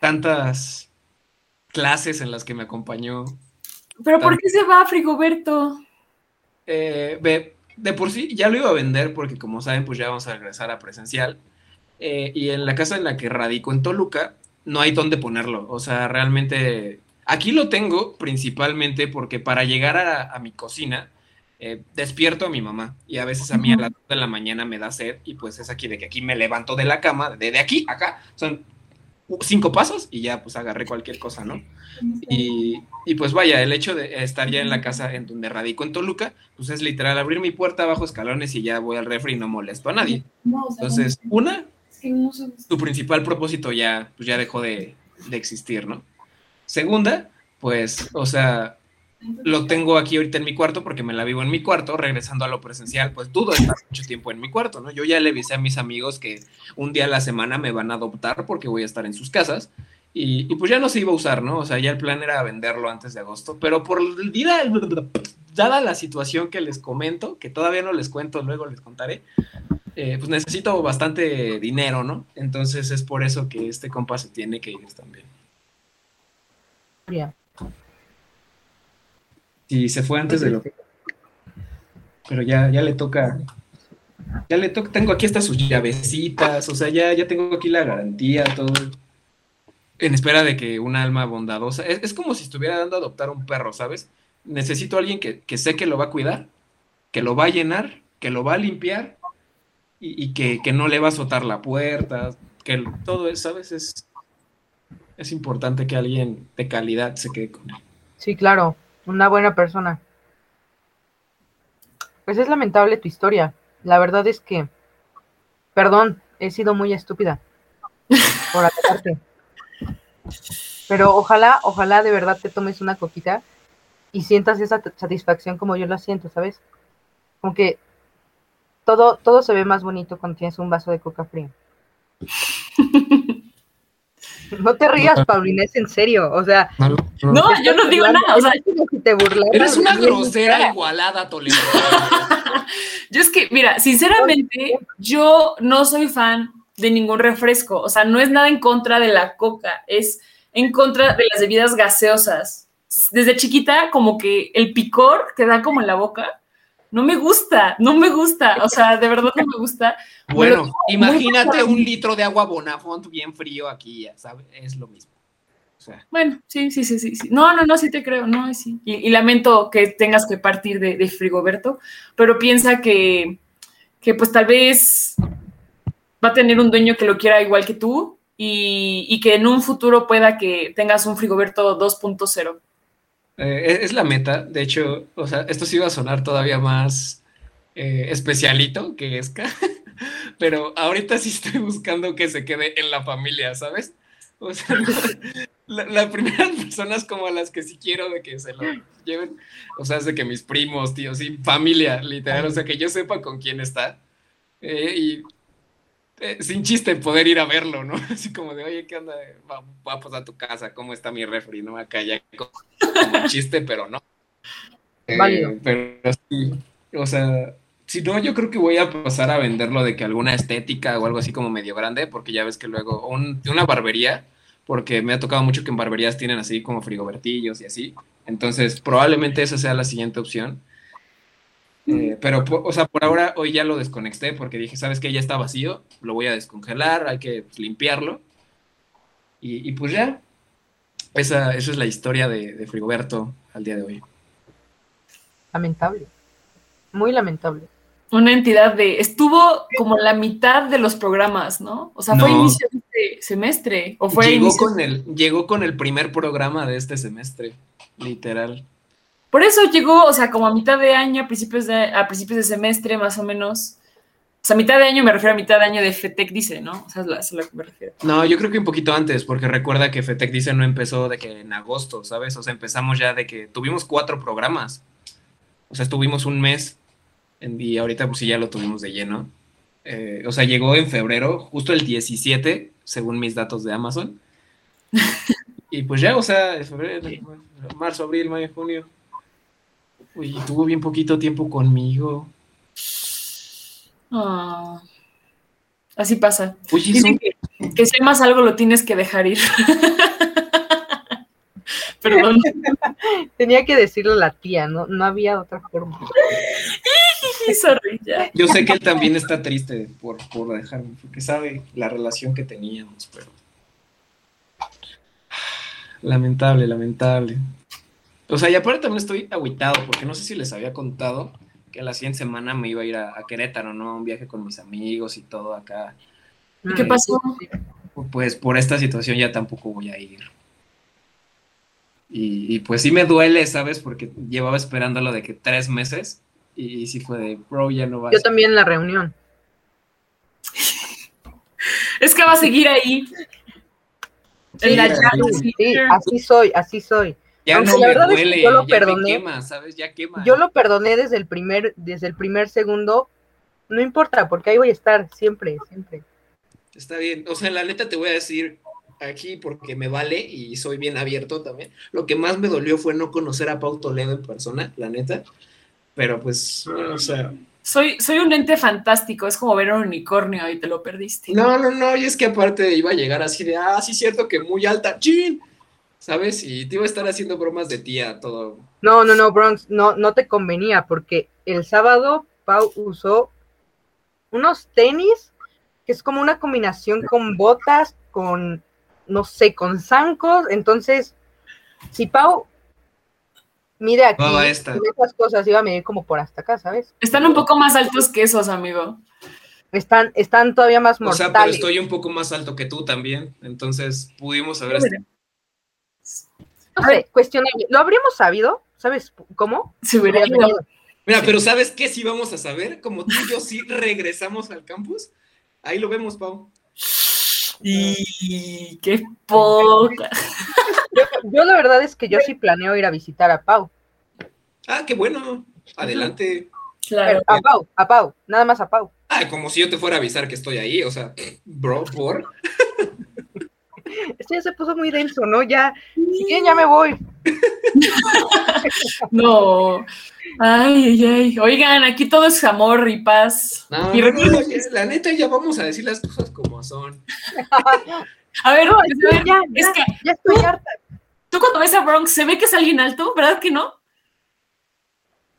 Tantas clases en las que me acompañó. Pero ¿por qué se va Frigoberto? Eh, ve, de por sí ya lo iba a vender porque como saben, pues ya vamos a regresar a presencial. Eh, y en la casa en la que radico en Toluca, no hay dónde ponerlo. O sea, realmente aquí lo tengo principalmente porque para llegar a, a mi cocina, eh, despierto a mi mamá y a veces a mí a las 2 de la mañana me da sed y pues es aquí de que aquí me levanto de la cama, de, de aquí acá, son cinco pasos y ya pues agarré cualquier cosa, ¿no? Y, y, pues vaya, el hecho de estar ya en la casa en donde radico en Toluca, pues es literal abrir mi puerta bajo escalones y ya voy al refri y no molesto a nadie. Entonces, una, tu principal propósito ya, pues ya dejó de, de existir, ¿no? Segunda, pues, o sea, lo tengo aquí ahorita en mi cuarto porque me la vivo en mi cuarto, regresando a lo presencial, pues dudo estar mucho tiempo en mi cuarto, ¿no? Yo ya le avisé a mis amigos que un día a la semana me van a adoptar porque voy a estar en sus casas y, y pues ya no se iba a usar, ¿no? O sea, ya el plan era venderlo antes de agosto, pero por vida, dada la situación que les comento, que todavía no les cuento, luego les contaré, eh, pues necesito bastante dinero, ¿no? Entonces es por eso que este compa se tiene que ir también. Ya. Y se fue antes de lo... Pero ya, ya le toca... Ya le toca, tengo aquí hasta sus llavecitas, o sea, ya, ya tengo aquí la garantía, todo. En espera de que un alma bondadosa. Es, es como si estuviera dando a adoptar un perro, ¿sabes? Necesito a alguien que, que sé que lo va a cuidar, que lo va a llenar, que lo va a limpiar y, y que, que no le va a azotar la puerta, que todo eso, ¿sabes? Es, es importante que alguien de calidad se quede con él. Sí, claro, una buena persona. Pues es lamentable tu historia. La verdad es que, perdón, he sido muy estúpida por atacarte. Pero ojalá, ojalá de verdad te tomes una coquita y sientas esa satisfacción como yo la siento, ¿sabes? Como que todo, todo se ve más bonito cuando tienes un vaso de coca fría. No te rías, Paulina, es en serio. O sea, No, yo no digo nada. O sea, es como si te burlaras Eres una grosera igualada, Toledo. yo es que, mira, sinceramente, yo no soy fan de ningún refresco. O sea, no es nada en contra de la coca, es en contra de las bebidas gaseosas. Desde chiquita, como que el picor que da como en la boca, no me gusta, no me gusta. O sea, de verdad no me gusta. Bueno, imagínate un litro de agua Bonafont bien frío aquí, ya sabes, es lo mismo. O sea, Bueno, sí, sí, sí, sí. sí. No, no, no, sí te creo, no, sí. Y, y lamento que tengas que partir de, de Frigoberto, pero piensa que, que pues tal vez va a tener un dueño que lo quiera igual que tú y, y que en un futuro pueda que tengas un Frigoberto 2.0. eh, es, la meta. De hecho, o sea, esto sí iba a sonar todavía más eh, especialito que Esca, pero ahorita sí estoy buscando que se quede en la familia, ¿sabes? O sea, la- las primeras personas como a las que sí quiero de que se lo lleven, o sea, es de que mis primos, tíos, sí, familia, literal, o sea, que yo sepa con quién está. eh, y eh, sin chiste poder ir a verlo, ¿no? Así como de, oye, ¿qué onda? Va- Vamos a tu casa, ¿cómo está mi refri? ¿No? Acá ya como chiste, pero no. Eh, pero sí, o sea, si no, yo creo que voy a pasar a venderlo de que alguna estética o algo así como medio grande, porque ya ves que luego, un- una barbería, porque me ha tocado mucho que en barberías tienen así como frigobertillos y así. Entonces, probablemente esa sea la siguiente opción. Eh, pero, o sea, por ahora hoy ya lo desconecté porque dije, ¿sabes qué? Ya está vacío, lo voy a descongelar, hay que pues, limpiarlo. Y, y pues ya, esa, esa es la historia de, de Frigoberto al día de hoy. Lamentable. Muy lamentable. Una entidad de... Estuvo como la mitad de los programas, ¿no? O sea, fue inicio de este semestre. O fue Llegó inicio... con, el, llegó con el primer programa de este semestre, literal. Por eso llegó, o sea, como a mitad de año, a principios de, a principios de semestre, más o menos. O sea, mitad de año me refiero a mitad de año de FETEC, dice, ¿no? O sea, es la- es a lo que me refiero. No, yo creo que un poquito antes, porque recuerda que FETEC dice no empezó de que en agosto, ¿sabes? O sea, empezamos ya de que tuvimos cuatro programas. O sea, estuvimos un mes en- y ahorita pues sí ya lo tuvimos de lleno. Eh, o sea, llegó en febrero, justo el 17, según mis datos de Amazon. Y pues ya, o sea, febrero, marzo, abril, mayo, junio. Uy, tuvo bien poquito tiempo conmigo. Ah, así pasa. Oye, Dicen son- que, que si amas algo lo tienes que dejar ir. Perdón. Tenía que decirlo la tía, no, no había otra forma. Sorry, ya. Yo sé que él también está triste por, por dejarme, porque sabe la relación que teníamos, pero. Lamentable, lamentable. O sea, y aparte también estoy agüitado, porque no sé si les había contado que la siguiente semana me iba a ir a, a Querétaro, ¿no? Un viaje con mis amigos y todo acá. ¿Y qué pasó? Pues por esta situación ya tampoco voy a ir. Y, y pues sí me duele, ¿sabes? Porque llevaba esperándolo de que tres meses y, sí fue de, bro, ya no vas. Yo también en la reunión. Es que va a seguir ahí. Sí, En la sí. así soy, así soy. Ya Aunque no la me verdad es que duele, yo lo ya perdoné. quema, ¿sabes? Ya quema. Yo lo perdoné desde el primer, desde el primer segundo. No importa, porque ahí voy a estar siempre, siempre. Está bien. O sea, la neta te voy a decir aquí porque me vale y soy bien abierto también. Lo que más me dolió fue no conocer a Pau Toledo en persona, la neta. Pero pues, bueno, o sea, soy, soy un ente fantástico, es como ver un unicornio y te lo perdiste. No, no, no, y es que aparte iba a llegar así de, ah, sí, cierto que muy alta, chin, ¿sabes? Y te iba a estar haciendo bromas de tía, todo. No, no, no, Bronx, no, no te convenía porque el sábado Pau usó unos tenis que es como una combinación con botas, con, no sé, con zancos. Entonces, si Pau mide aquí, esta. esas cosas iba a medir como por hasta acá, ¿sabes? Están un poco más altos que esos, amigo. Están, están todavía más O sea, mortales. pero estoy un poco más alto que tú también, entonces pudimos haber. No sé, cuestionable. ¿Lo habríamos sabido? ¿Sabes cómo? Se hubiera ido. Mira, pero ¿sabes qué sí vamos a saber? Como tú y yo sí regresamos al campus, ahí lo vemos, Pau. Y qué poca. Yo, yo la verdad es que yo sí planeo ir a visitar a Pau. Ah, qué bueno, adelante. Claro. Pero a Pau, a Pau, nada más a Pau. Ah, como si yo te fuera a avisar que estoy ahí, o sea, bro, por. Esto ya se puso muy denso, ¿no? Ya, si quieren, ya me voy. No. Ay, ay, ay. Oigan, aquí todo es amor y paz. No, Y no, la neta ya vamos a decir las cosas como son. A ver, No, ya, es que ya estoy harta. tú cuando ves a Bronx, ¿se ve que es alguien alto? ¿Verdad que no?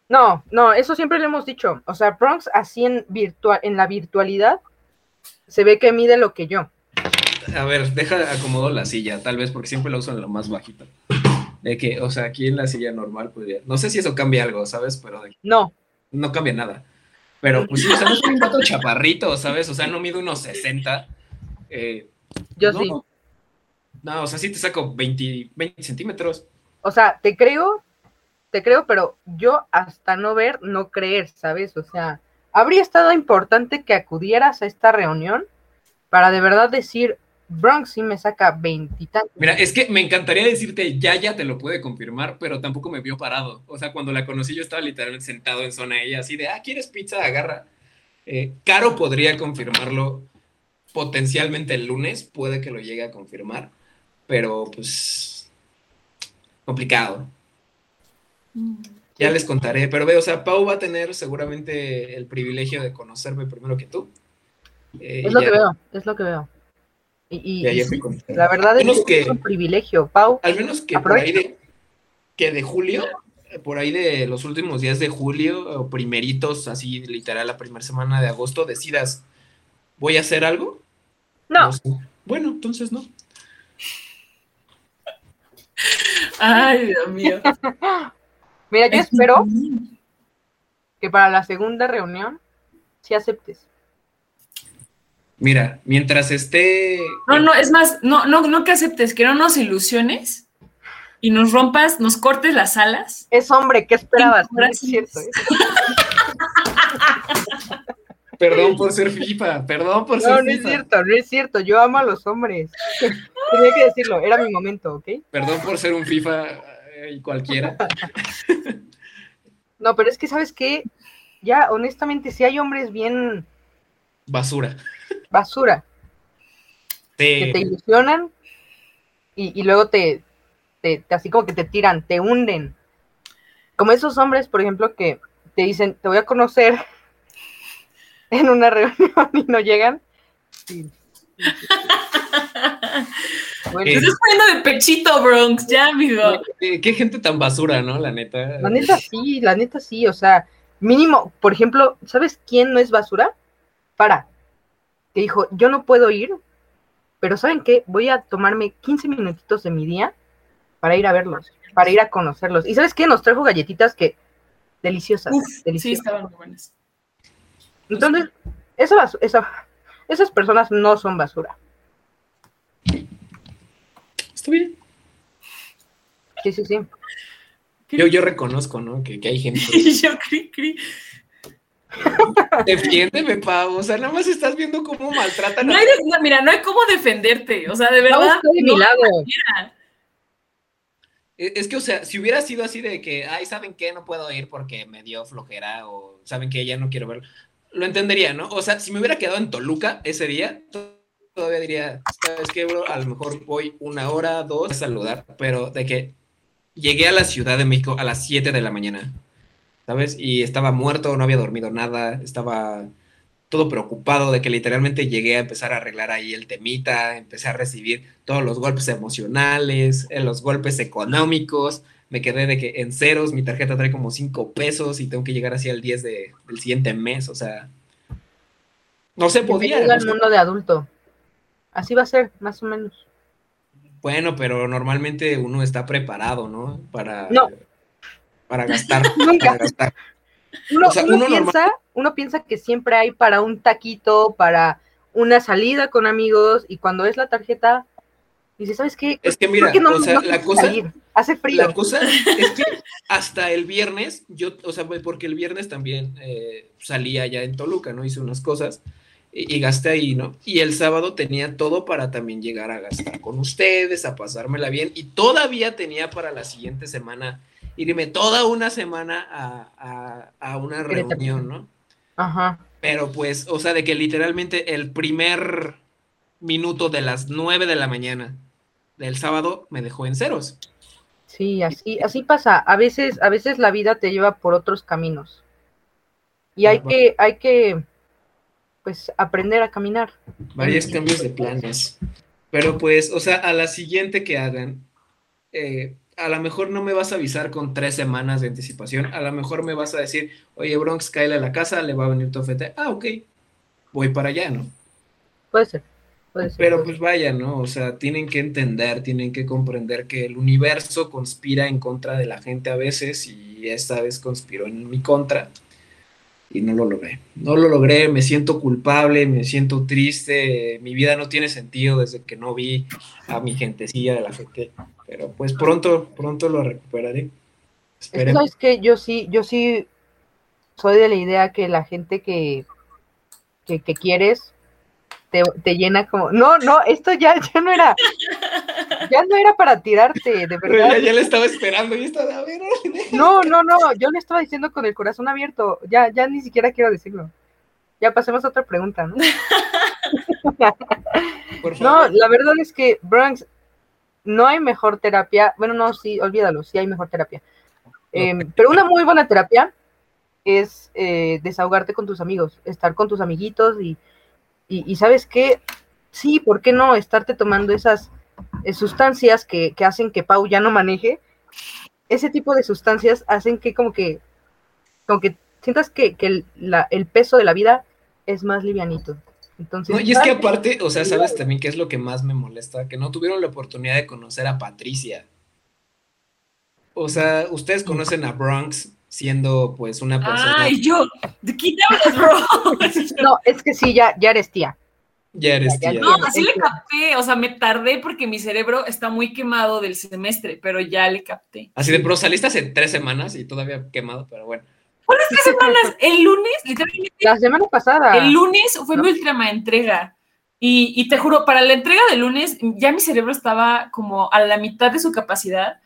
No, no, eso siempre lo hemos dicho. O sea, Bronx así en virtual, en la virtualidad, se ve que mide lo que yo. A ver, deja acomodo la silla, tal vez porque siempre la uso en lo más bajito. De que, o sea, aquí en la silla normal, ya. No sé si eso cambia algo, ¿sabes? Pero de- No, no cambia nada. Pero pues sí, o sea, no soy un vato chaparrito, ¿sabes? O sea, no mido unos 60. Eh, yo no. sí. No, o sea, sí te saco 20, 20 centímetros. O sea, te creo, te creo, pero yo hasta no ver, no creer, ¿sabes? O sea, habría estado importante que acudieras a esta reunión para de verdad decir, Bronx sí me saca veintitantos. Mira, es que me encantaría decirte, ya, ya te lo puede confirmar, pero tampoco me vio parado. O sea, cuando la conocí, yo estaba literalmente sentado en zona ella, así de, ah, ¿quieres pizza? Agarra. Eh, Caro podría confirmarlo potencialmente el lunes, puede que lo llegue a confirmar, pero pues complicado. Ya les contaré, pero veo, o sea, Pau va a tener seguramente el privilegio de conocerme primero que tú. Eh, Es lo ya- que veo, es lo que veo. Y, sí, la verdad es que es un privilegio, Pau. Al menos que por ahí de, que de julio, por ahí de los últimos días de julio, o primeritos, así literal la primera semana de agosto, decidas, ¿voy a hacer algo? No, sé. Bueno, entonces no. Ay, Dios mío. mira, yo espero que para la segunda reunión sí aceptes. Mira, mientras esté... No, no, es más, no, no, no que aceptes, que no nos ilusiones y nos rompas, nos cortes las alas. Es hombre, ¿qué esperabas? No es cierto, ¿eh? Perdón por ser FIFA, perdón por ser No, no es cierto, no es cierto. Yo amo a los hombres. Tenía que decirlo, era mi momento, ¿ok? Perdón por ser un FIFA eh, y cualquiera. No, pero es que, ¿sabes qué? Ya, honestamente, si hay hombres bien Basura. basura, que te ilusionan y, y luego te, te, te- así como que te tiran, te hunden. Como esos hombres, por ejemplo, que te dicen, te voy a conocer en una reunión y no llegan. Sí. Bueno, Te estás poniendo de pechito, Bronx, ya, amigo. Eh, Qué gente tan basura, ¿no? La neta. La neta sí, la neta sí, o sea, mínimo, por ejemplo, ¿sabes quién no es basura? Para, que dijo, yo no puedo ir, pero ¿saben qué? Voy a tomarme 15 minutitos de mi día para ir a verlos, para ir a conocerlos. ¿Y sabes qué? Nos trajo galletitas que deliciosas, Uf, sí, deliciosas. estaban muy buenas. Entonces, esa, esas personas no son basura. Está bien. Sí, sí, sí. Yo, yo reconozco, ¿no? Que, que hay gente. Y yo cri, cri. Defiéndeme, Pau. O sea, nada más estás viendo cómo maltratan No a hay de- no, mira, no hay cómo defenderte. O sea, de verdad. de mi no, lado. mira. Es que, o sea, si hubiera sido así de que, ay, ¿saben qué? No puedo ir porque me dio flojera o saben que ya no quiero verlo, lo entendería, ¿no? O sea, si me hubiera quedado en Toluca ese día, to- todavía diría, ¿sabes qué, bro? A lo mejor voy una hora, dos a saludar, pero de que llegué a la Ciudad de México a las 7 de la mañana ¿sabes? Y estaba muerto, no había dormido nada, estaba todo preocupado de que literalmente llegué a empezar a arreglar ahí el temita, empecé a recibir todos los golpes emocionales, eh, los golpes económicos, me quedé de que en ceros, mi tarjeta trae como 5 pesos y tengo que llegar así al 10 de, del siguiente mes, o sea, no se podía. Al mundo de adulto. Así va a ser, más o menos. Bueno, pero normalmente uno está preparado, ¿no? Para, No. Para gastar. Nunca. para gastar. Uno, O sea, uno uno piensa, uno piensa que siempre hay para un taquito, para una salida con amigos, y cuando es la tarjeta, dice, ¿sabes qué? Es que ¿Por mira, qué no- o sea, no la cosa, salir? Hace frío. La cosa es que hasta el viernes, yo, o sea, porque el viernes también eh, salí allá en Toluca, ¿no? Hice unas cosas y, y gasté ahí, ¿no? Y el sábado tenía todo para también llegar a gastar con ustedes, a pasármela bien, y todavía tenía para la siguiente semana irme toda una semana a, a- a una reunión, ¿no? Ajá. Pero pues, o sea, de que literalmente el primer minuto de las 9 de la mañana del sábado me dejó en ceros. Sí, así, así pasa. A veces, a veces la vida te lleva por otros caminos. Y hay que, hay que, pues, aprender a caminar. varios cambios de planes. Pero pues, o sea, a la siguiente que hagan, eh, a lo mejor no me vas a avisar con tres semanas de anticipación, a lo mejor me vas a decir, oye, Bronx, cáele a la casa, le va a venir tu ofete. Ah, ok, voy para allá, ¿no? Puede ser. Puede ser. Pero pues vaya, ¿no? O sea, tienen que entender, tienen que comprender que el universo conspira en contra de la gente a veces y esta vez conspiró en mi contra y no lo logré. No lo logré, me siento culpable, me siento triste, mi vida no tiene sentido desde que no vi a mi gentecilla de la gente, pero pues pronto, pronto lo recuperaré. Es que, Esperemos. ¿sabes qué? Yo sí, yo sí soy de la idea que la gente que, que, que quieres te, te llena como. No, no, esto ya, ya no era. Ya no era para tirarte, de verdad. ya, ya le estaba esperando y estaba, a ver. No, no, no, yo le estaba diciendo con el corazón abierto. Ya, ya ni siquiera quiero decirlo. Ya pasemos a otra pregunta, ¿no? por No, la verdad es que, Bronx, no hay mejor terapia. Bueno, no, sí, olvídalo, sí hay mejor terapia. Eh, pero una muy buena terapia es eh, desahogarte con tus amigos, estar con tus amiguitos y, y, y ¿sabes qué? Sí, ¿por qué no estarte tomando esas eh, sustancias que, que hacen que Pau ya no maneje? Ese tipo de sustancias hacen que como que, como que sientas que, que el, la- el peso de la vida es más livianito. Entonces, No, y es que aparte, o sea, sabes también qué es lo que más me molesta, que no tuvieron la oportunidad de conocer a Patricia. O sea, ustedes conocen a Bronx siendo pues una persona, Ay, yo, ¿de te hablas, bro? No, es que sí, ya, ya eres tía. ya eres tía. No, así le capté, o sea, me tardé porque mi cerebro está muy quemado del semestre, pero ya le capté. Así de, pero saliste hace tres semanas y todavía quemado, pero bueno. Tres semanas, el lunes, literalmente, La semana pasada. el lunes fue mi última entrega. Y, y te juro, para la entrega del lunes ya mi cerebro estaba como a la mitad de su capacidad.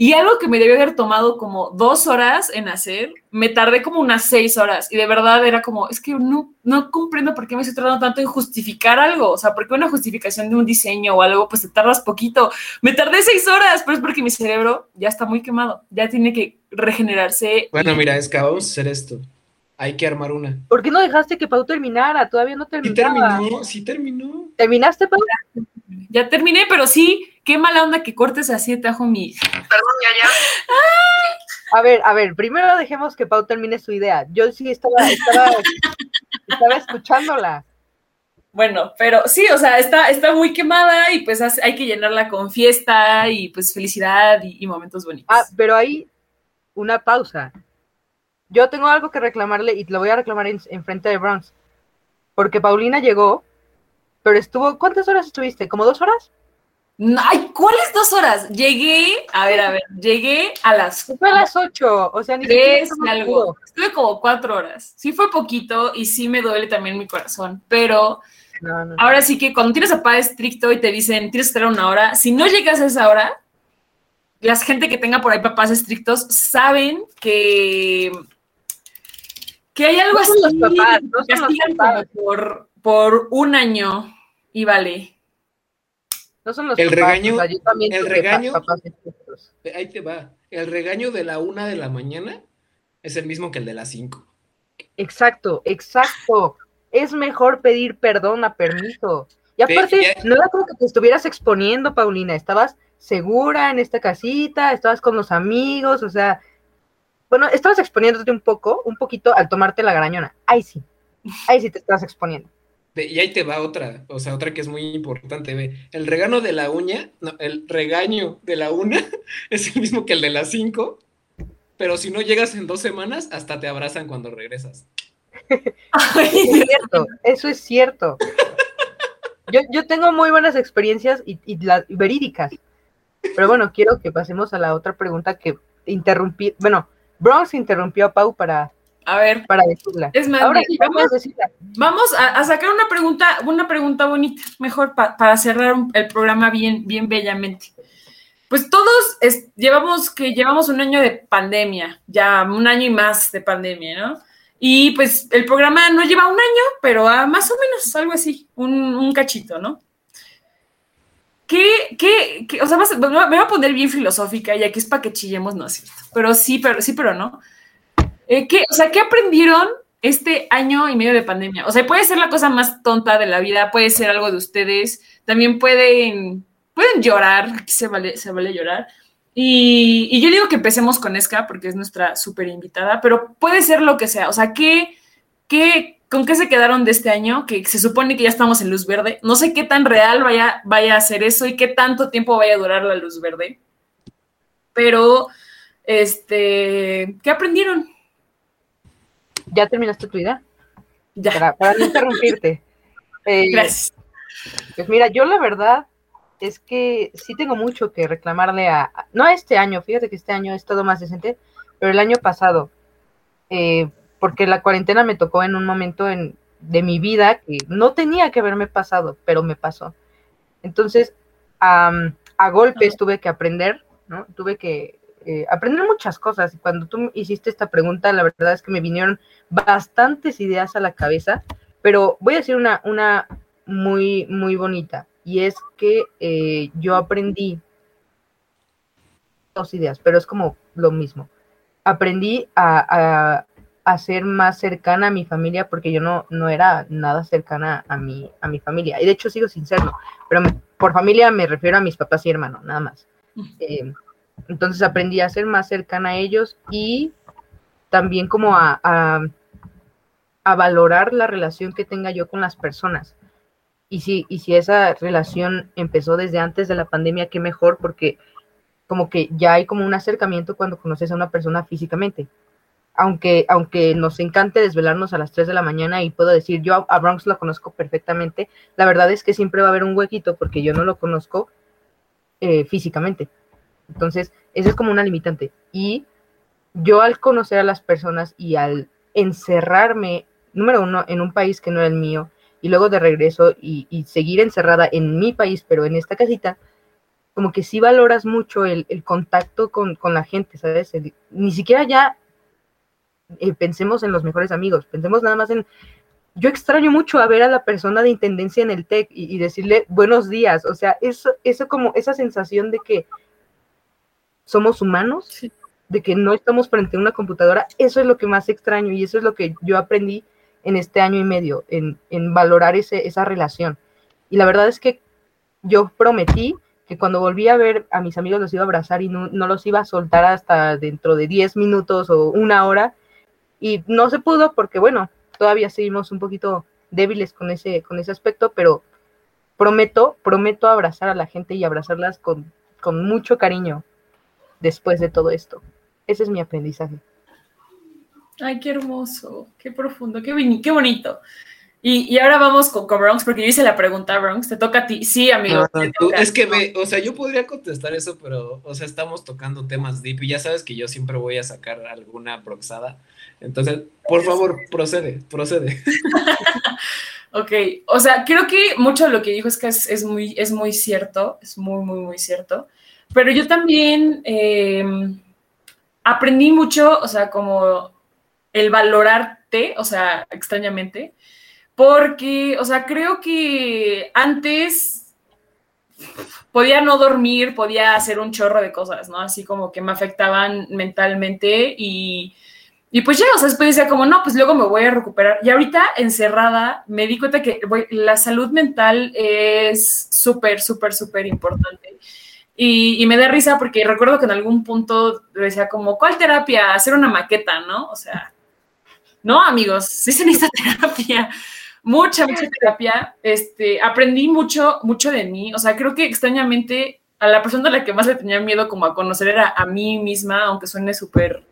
Y algo que me debió haber tomado como dos horas en hacer, me tardé como unas seis horas. Y de verdad era como, es que no, no comprendo por qué me estoy tardando tanto en justificar algo. O sea, porque una justificación de un diseño o algo, pues te tardas poquito. Me tardé seis horas, pero es porque mi cerebro ya está muy quemado. Ya tiene que regenerarse. Bueno, mira, es que vamos a hacer esto. Hay que armar una. ¿Por qué no dejaste que Pau terminara? Todavía no Sí terminaba. terminó, sí terminó. ¿Terminaste, Pau? Ya terminé, pero sí, qué mala onda que cortes así tajo mi. A ver, a ver, primero dejemos que Pau termine su idea. Yo sí estaba, estaba, estaba escuchándola. Bueno, pero sí, o sea, está, está muy quemada y pues hay que llenarla con fiesta y pues felicidad y, y momentos bonitos. Ah, pero ahí una pausa. Yo tengo algo que reclamarle y lo voy a reclamar en, en frente de Bronx. Porque Paulina llegó, pero estuvo, ¿cuántas horas estuviste? ¿Como dos horas? No, Ay, ¿cuáles dos horas? Llegué, a ver, a ver, llegué a las Fue a las ocho, o sea, ni tres y algo. Estuve como cuatro horas. Sí fue poquito y sí me duele también mi corazón, pero No, no. ahora sí que cuando tienes a papá estricto y te dicen tienes que estar una hora, si no llegas a esa hora, la gente que tenga por ahí papás estrictos saben que que hay algo No así, los papás, no que los castigan papás. por, por un año y vale. No son los El papás, regaño- o sea, yo también el regaño- papás estrictos. Ahí te va. El regaño de la una de la mañana es el mismo que el de las 5. Exacto, exacto. Es mejor pedir perdón a permiso. Y aparte, no era como que te estuvieras exponiendo, Paulina, estabas segura en esta casita, estabas con los amigos, o sea, bueno, estabas exponiéndote un poco, un poquito al tomarte la garañona. Ahí sí, ahí sí te estabas exponiendo. Y ahí te va otra, o sea, otra que es muy importante, ve. El regano de la uña, no, el regaño de la una es el mismo que el de las cinco, pero si no llegas en dos semanas, hasta te abrazan cuando regresas. es cierto, eso es cierto. Yo, tengo muy buenas experiencias y, verídicas. Pero bueno, quiero que pasemos a la otra pregunta que interrumpí. Bueno, Bronx interrumpió a Pau para, a ver, para decirla. Es más, Ahora vamos, a, sacar una pregunta, una pregunta bonita, mejor para cerrar el programa bien, bien bellamente. Pues todos llevamos que llevamos un año de pandemia, ya un año y más de pandemia, ¿no? Y pues el programa no lleva un año, pero a más o menos algo así, un, cachito, ¿no? ¿Qué, qué, qué o sea, me voy a poner bien filosófica y aquí es para que chillemos, no es cierto, pero sí, pero sí, pero no. Eh, ¿qué, o sea, ¿qué aprendieron este año y medio de pandemia? O sea, puede ser la cosa más tonta de la vida, puede ser algo de ustedes, también pueden, pueden llorar, aquí se vale, se vale llorar, y, yo digo que empecemos con Esca porque es nuestra súper invitada, pero puede ser lo que sea. O sea, ¿qué, qué, ¿con qué se quedaron de este año? Que se supone que ya estamos en luz verde. No sé qué tan real vaya, vaya a ser eso y qué tanto tiempo vaya a durar la luz verde. Pero, este, ¿qué aprendieron? ¿Ya terminaste tu idea? Ya. Para, no interrumpirte. Eh, Gracias. Pues mira, yo la verdad es que sí tengo mucho que reclamarle a, no a este año, fíjate que este año es todo más decente, pero el año pasado, eh, porque la cuarentena me tocó en un momento en, de mi vida que no tenía que haberme pasado, pero me pasó. Entonces, a golpes tuve que aprender, ¿no? Tuve que eh, aprender muchas cosas. Y cuando tú hiciste esta pregunta, la verdad es que me vinieron bastantes ideas a la cabeza, pero voy a decir una, una muy, muy bonita y es que eh, yo aprendí dos ideas, pero es como lo mismo. Aprendí a, ser más cercana a mi familia porque yo no, no era nada cercana a mi, a mi familia. Y de hecho sigo sin serlo, pero por familia me refiero a mis papás y hermanos, nada más. Eh, entonces aprendí a ser más cercana a ellos y también como a, a valorar la relación que tenga yo con las personas y si, y si esa relación empezó desde antes de la pandemia, qué mejor, porque como que ya hay como un acercamiento cuando conoces a una persona físicamente. Aunque, aunque nos encante desvelarnos a las 3 de la mañana y puedo decir, yo a Bronx lo conozco perfectamente, la verdad es que siempre va a haber un huequito porque yo no lo conozco eh, físicamente. Entonces, eso es como una limitante. Y yo al conocer a las personas y al encerrarme, número uno, en un país que no era el mío, y luego de regreso y, seguir encerrada en mi país, pero en esta casita, como que sí valoras mucho el, contacto con, la gente, ¿sabes? ni siquiera ya eh, pensemos en los mejores amigos, pensemos nada más en... Yo extraño mucho a ver a la persona de intendencia en el TEC y, decirle buenos días, o sea, eso, eso como esa sensación de que somos humanos, de que no estamos frente a una computadora, eso es lo que más extraño y eso es lo que yo aprendí en este año y medio, en, valorar ese, esa relación. Y la verdad es que yo prometí que cuando volví a ver a mis amigos los iba a abrazar y no, los iba a soltar hasta dentro de 10 minutos o una hora. Y no se pudo porque, bueno, todavía seguimos un poquito débiles con ese, con ese aspecto, pero prometo, prometo abrazar a la gente y abrazarlas con, con mucho cariño después de todo esto. Ese es mi aprendizaje. Ay, qué hermoso, qué profundo, qué, qué bonito. Y, ahora vamos con, Bronx, porque yo hice la pregunta, Bronx, te toca a ti. Sí, amigo. es que, me, o sea, yo podría contestar eso, pero, o sea, estamos tocando temas deep y ya sabes que yo siempre voy a sacar alguna proxada. Entonces, por favor, procede, procede. ok, o sea, creo que mucho de lo que dijo es que es, muy, es muy cierto, es muy, muy, muy cierto. Pero yo también em, aprendí mucho, o sea, como el valorarte, o sea, extrañamente, porque, o sea, creo que antes podía no dormir, podía hacer un chorro de cosas, ¿no? Así como que me afectaban mentalmente y, y pues ya, o sea, después decía como, no, pues luego me voy a recuperar. Y ahorita encerrada me di cuenta que la salud mental es súper, súper, súper importante. Y, me da risa porque recuerdo que en algún punto decía como, ¿cuál terapia? Hacer una maqueta, ¿no? O sea, no, amigos, sí se necesita terapia. Mucha, mucha terapia. Este, aprendí mucho, mucho de mí. O sea, creo que extrañamente a la persona a la que más le tenía miedo como a conocer era a mí misma, aunque suene súper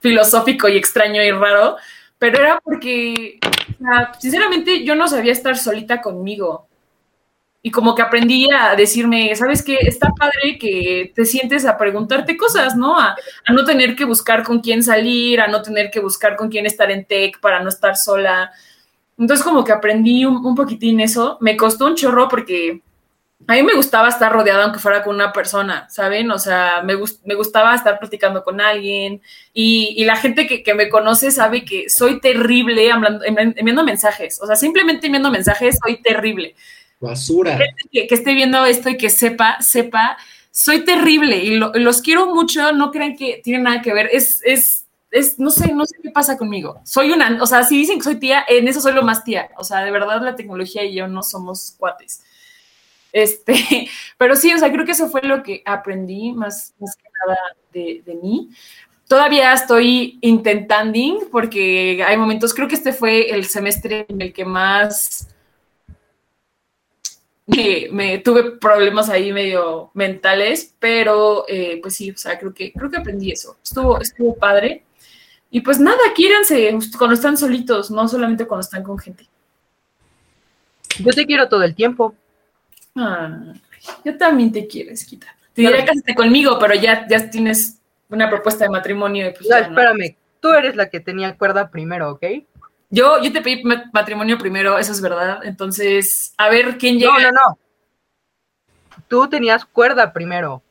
filosófico y extraño y raro, pero era porque, sinceramente, yo no sabía estar solita conmigo. Y como que aprendí a decirme, ¿sabes qué? Está padre que te sientes a preguntarte cosas, ¿no? A, no tener que buscar con quién salir, a no tener que buscar con quién estar en tech para no estar sola. Entonces como que aprendí un, un poquitín eso. Me costó un chorro porque a mí me gustaba estar rodeada aunque fuera con una persona, ¿saben? O sea, me, me gustaba estar platicando con alguien y, la gente que, me conoce sabe que soy terrible enviando mensajes. O sea, simplemente enviando mensajes soy terrible. Basura. Que, que, esté viendo esto y que sepa, sepa, soy terrible y los quiero mucho, no crean que tiene nada que ver, es, es, es, no sé, no sé qué pasa conmigo. Soy una, o sea, si dicen que soy tía, en eso soy lo más tía. O sea, de verdad la tecnología y yo no somos cuates. Este, pero sí, o sea, creo que eso fue lo que aprendí más, más que nada de, de mí. Todavía estoy intentando porque hay momentos, creo que este fue el semestre en el que más me, tuve problemas ahí medio mentales, pero eh, pues sí, o sea, creo que, creo que aprendí eso. Estuvo, estuvo padre. Y pues nada, quiéranse cuando están solitos, no solamente cuando están con gente. Yo te quiero todo el tiempo. Ah, yo también te quiero, Esquita. Te diré cásate conmigo, pero ya, ya tienes una propuesta de matrimonio. Pues no, espérame, tú eres la que tenía cuerda primero, ¿ok? Yo, yo te pedí matrimonio primero, eso es verdad. Entonces, a ver quién llega. No, no, no. Tú tenías cuerda primero.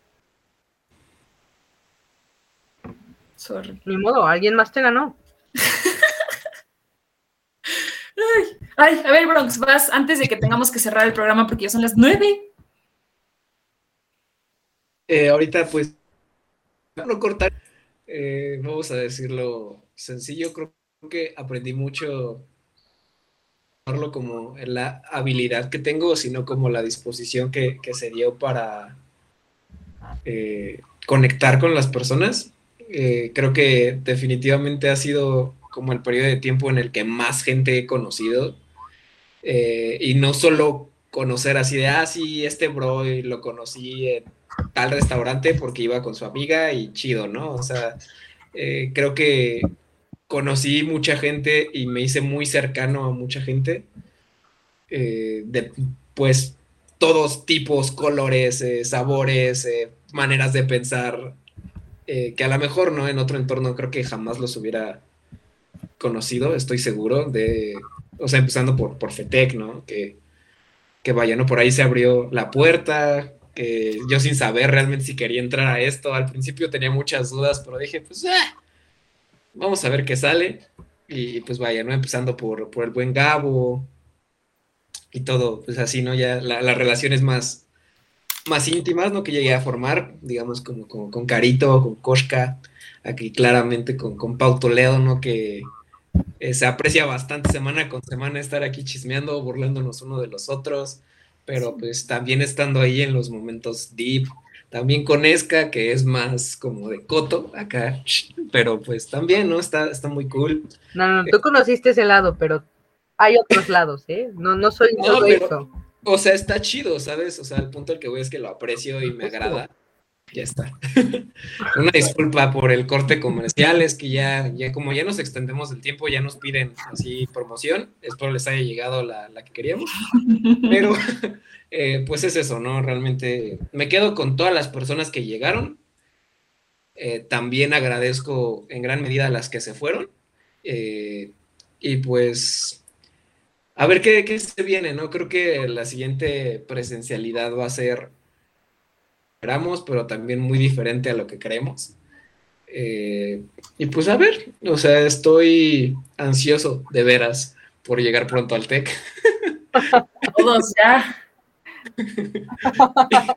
Sorry. Ni modo, alguien más te ganó. Ay, a ver, Bronx, vas antes de que tengamos que cerrar el programa porque ya son las nueve. Eh, ahorita, pues, no cortar, eh, vamos a decirlo sencillo, creo que aprendí mucho no como la habilidad que tengo, sino como la disposición que, se dio para eh, conectar con las personas. Creo que definitivamente ha sido como el periodo de tiempo en el que más gente he conocido. Eh, y no solo conocer así de, ah, sí, este bro lo conocí en tal restaurante porque iba con su amiga y chido, ¿no? O sea, eh, creo que conocí mucha gente y me hice muy cercano a mucha gente. Eh, de, pues, todos tipos, colores, sabores, maneras de pensar, que a lo mejor, ¿no? En otro entorno creo que jamás los hubiera conocido, estoy seguro, de, o sea, empezando por, por FETEC, ¿no? Que, que vaya, ¿no? Por ahí se abrió la puerta, que yo sin saber realmente si quería entrar a esto, al principio tenía muchas dudas, pero dije, pues, ah, vamos a ver qué sale. Y pues vaya, ¿no? Empezando por, por el buen Gabo y todo, pues así, ¿no? Ya las relaciones más, más íntimas, ¿no? Que llegué a formar, digamos, como, con Carito, con Koshka, aquí claramente con, con Pau Toledo, ¿no? Que, eh, se aprecia bastante semana con semana estar aquí chismeando, burlándonos uno de los otros, pero pues también estando ahí en los momentos deep, también con Esca, que es más como de coto acá, pero pues también, ¿no? Está, está muy cool. No, no, tú conociste ese lado, pero hay otros lados, ¿eh? No, no soy todo eso. O sea, está chido, ¿sabes? O sea, el punto al que voy es que lo aprecio y me agrada ya está. Una disculpa por el corte comercial, es que ya, ya como ya nos extendemos el tiempo, ya nos piden así promoción, espero les haya llegado la, que queríamos, pero eh, pues es eso, ¿no? Realmente me quedo con todas las personas que llegaron, eh, también agradezco en gran medida a las que se fueron, eh, y pues a ver qué, qué se viene, ¿no? Creo que la siguiente presencialidad va a ser esperamos, pero también muy diferente a lo que creemos. Eh, y pues a ver, o sea, estoy ansioso de veras por llegar pronto al TEC. Todos ya.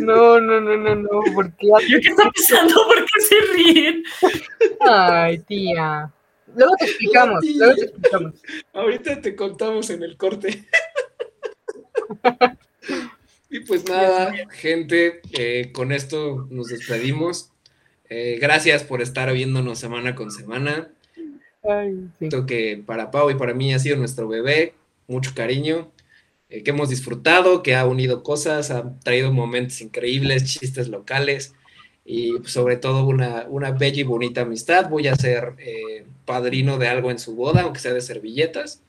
No, no, no, no, no, ¿por qué? ¿Qué está pasando? ¿Por qué se Ay, tía. Luego te explicamos, luego te explicamos. Ahorita te contamos en el corte. y pues nada, gente, eh, con esto nos despedimos. Eh, gracias por estar viéndonos semana con semana. Ay, sí. Siento que para Pau y para mí ha sido nuestro bebé, mucho cariño, eh, que hemos disfrutado, que ha unido cosas, ha traído momentos increíbles, chistes locales y sobre todo una, una bella y bonita amistad. Voy a ser eh, padrino de algo en su boda, aunque sea de servilletas.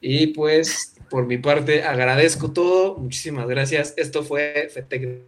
Y pues por mi parte agradezco todo, muchísimas gracias. Esto fue Fetec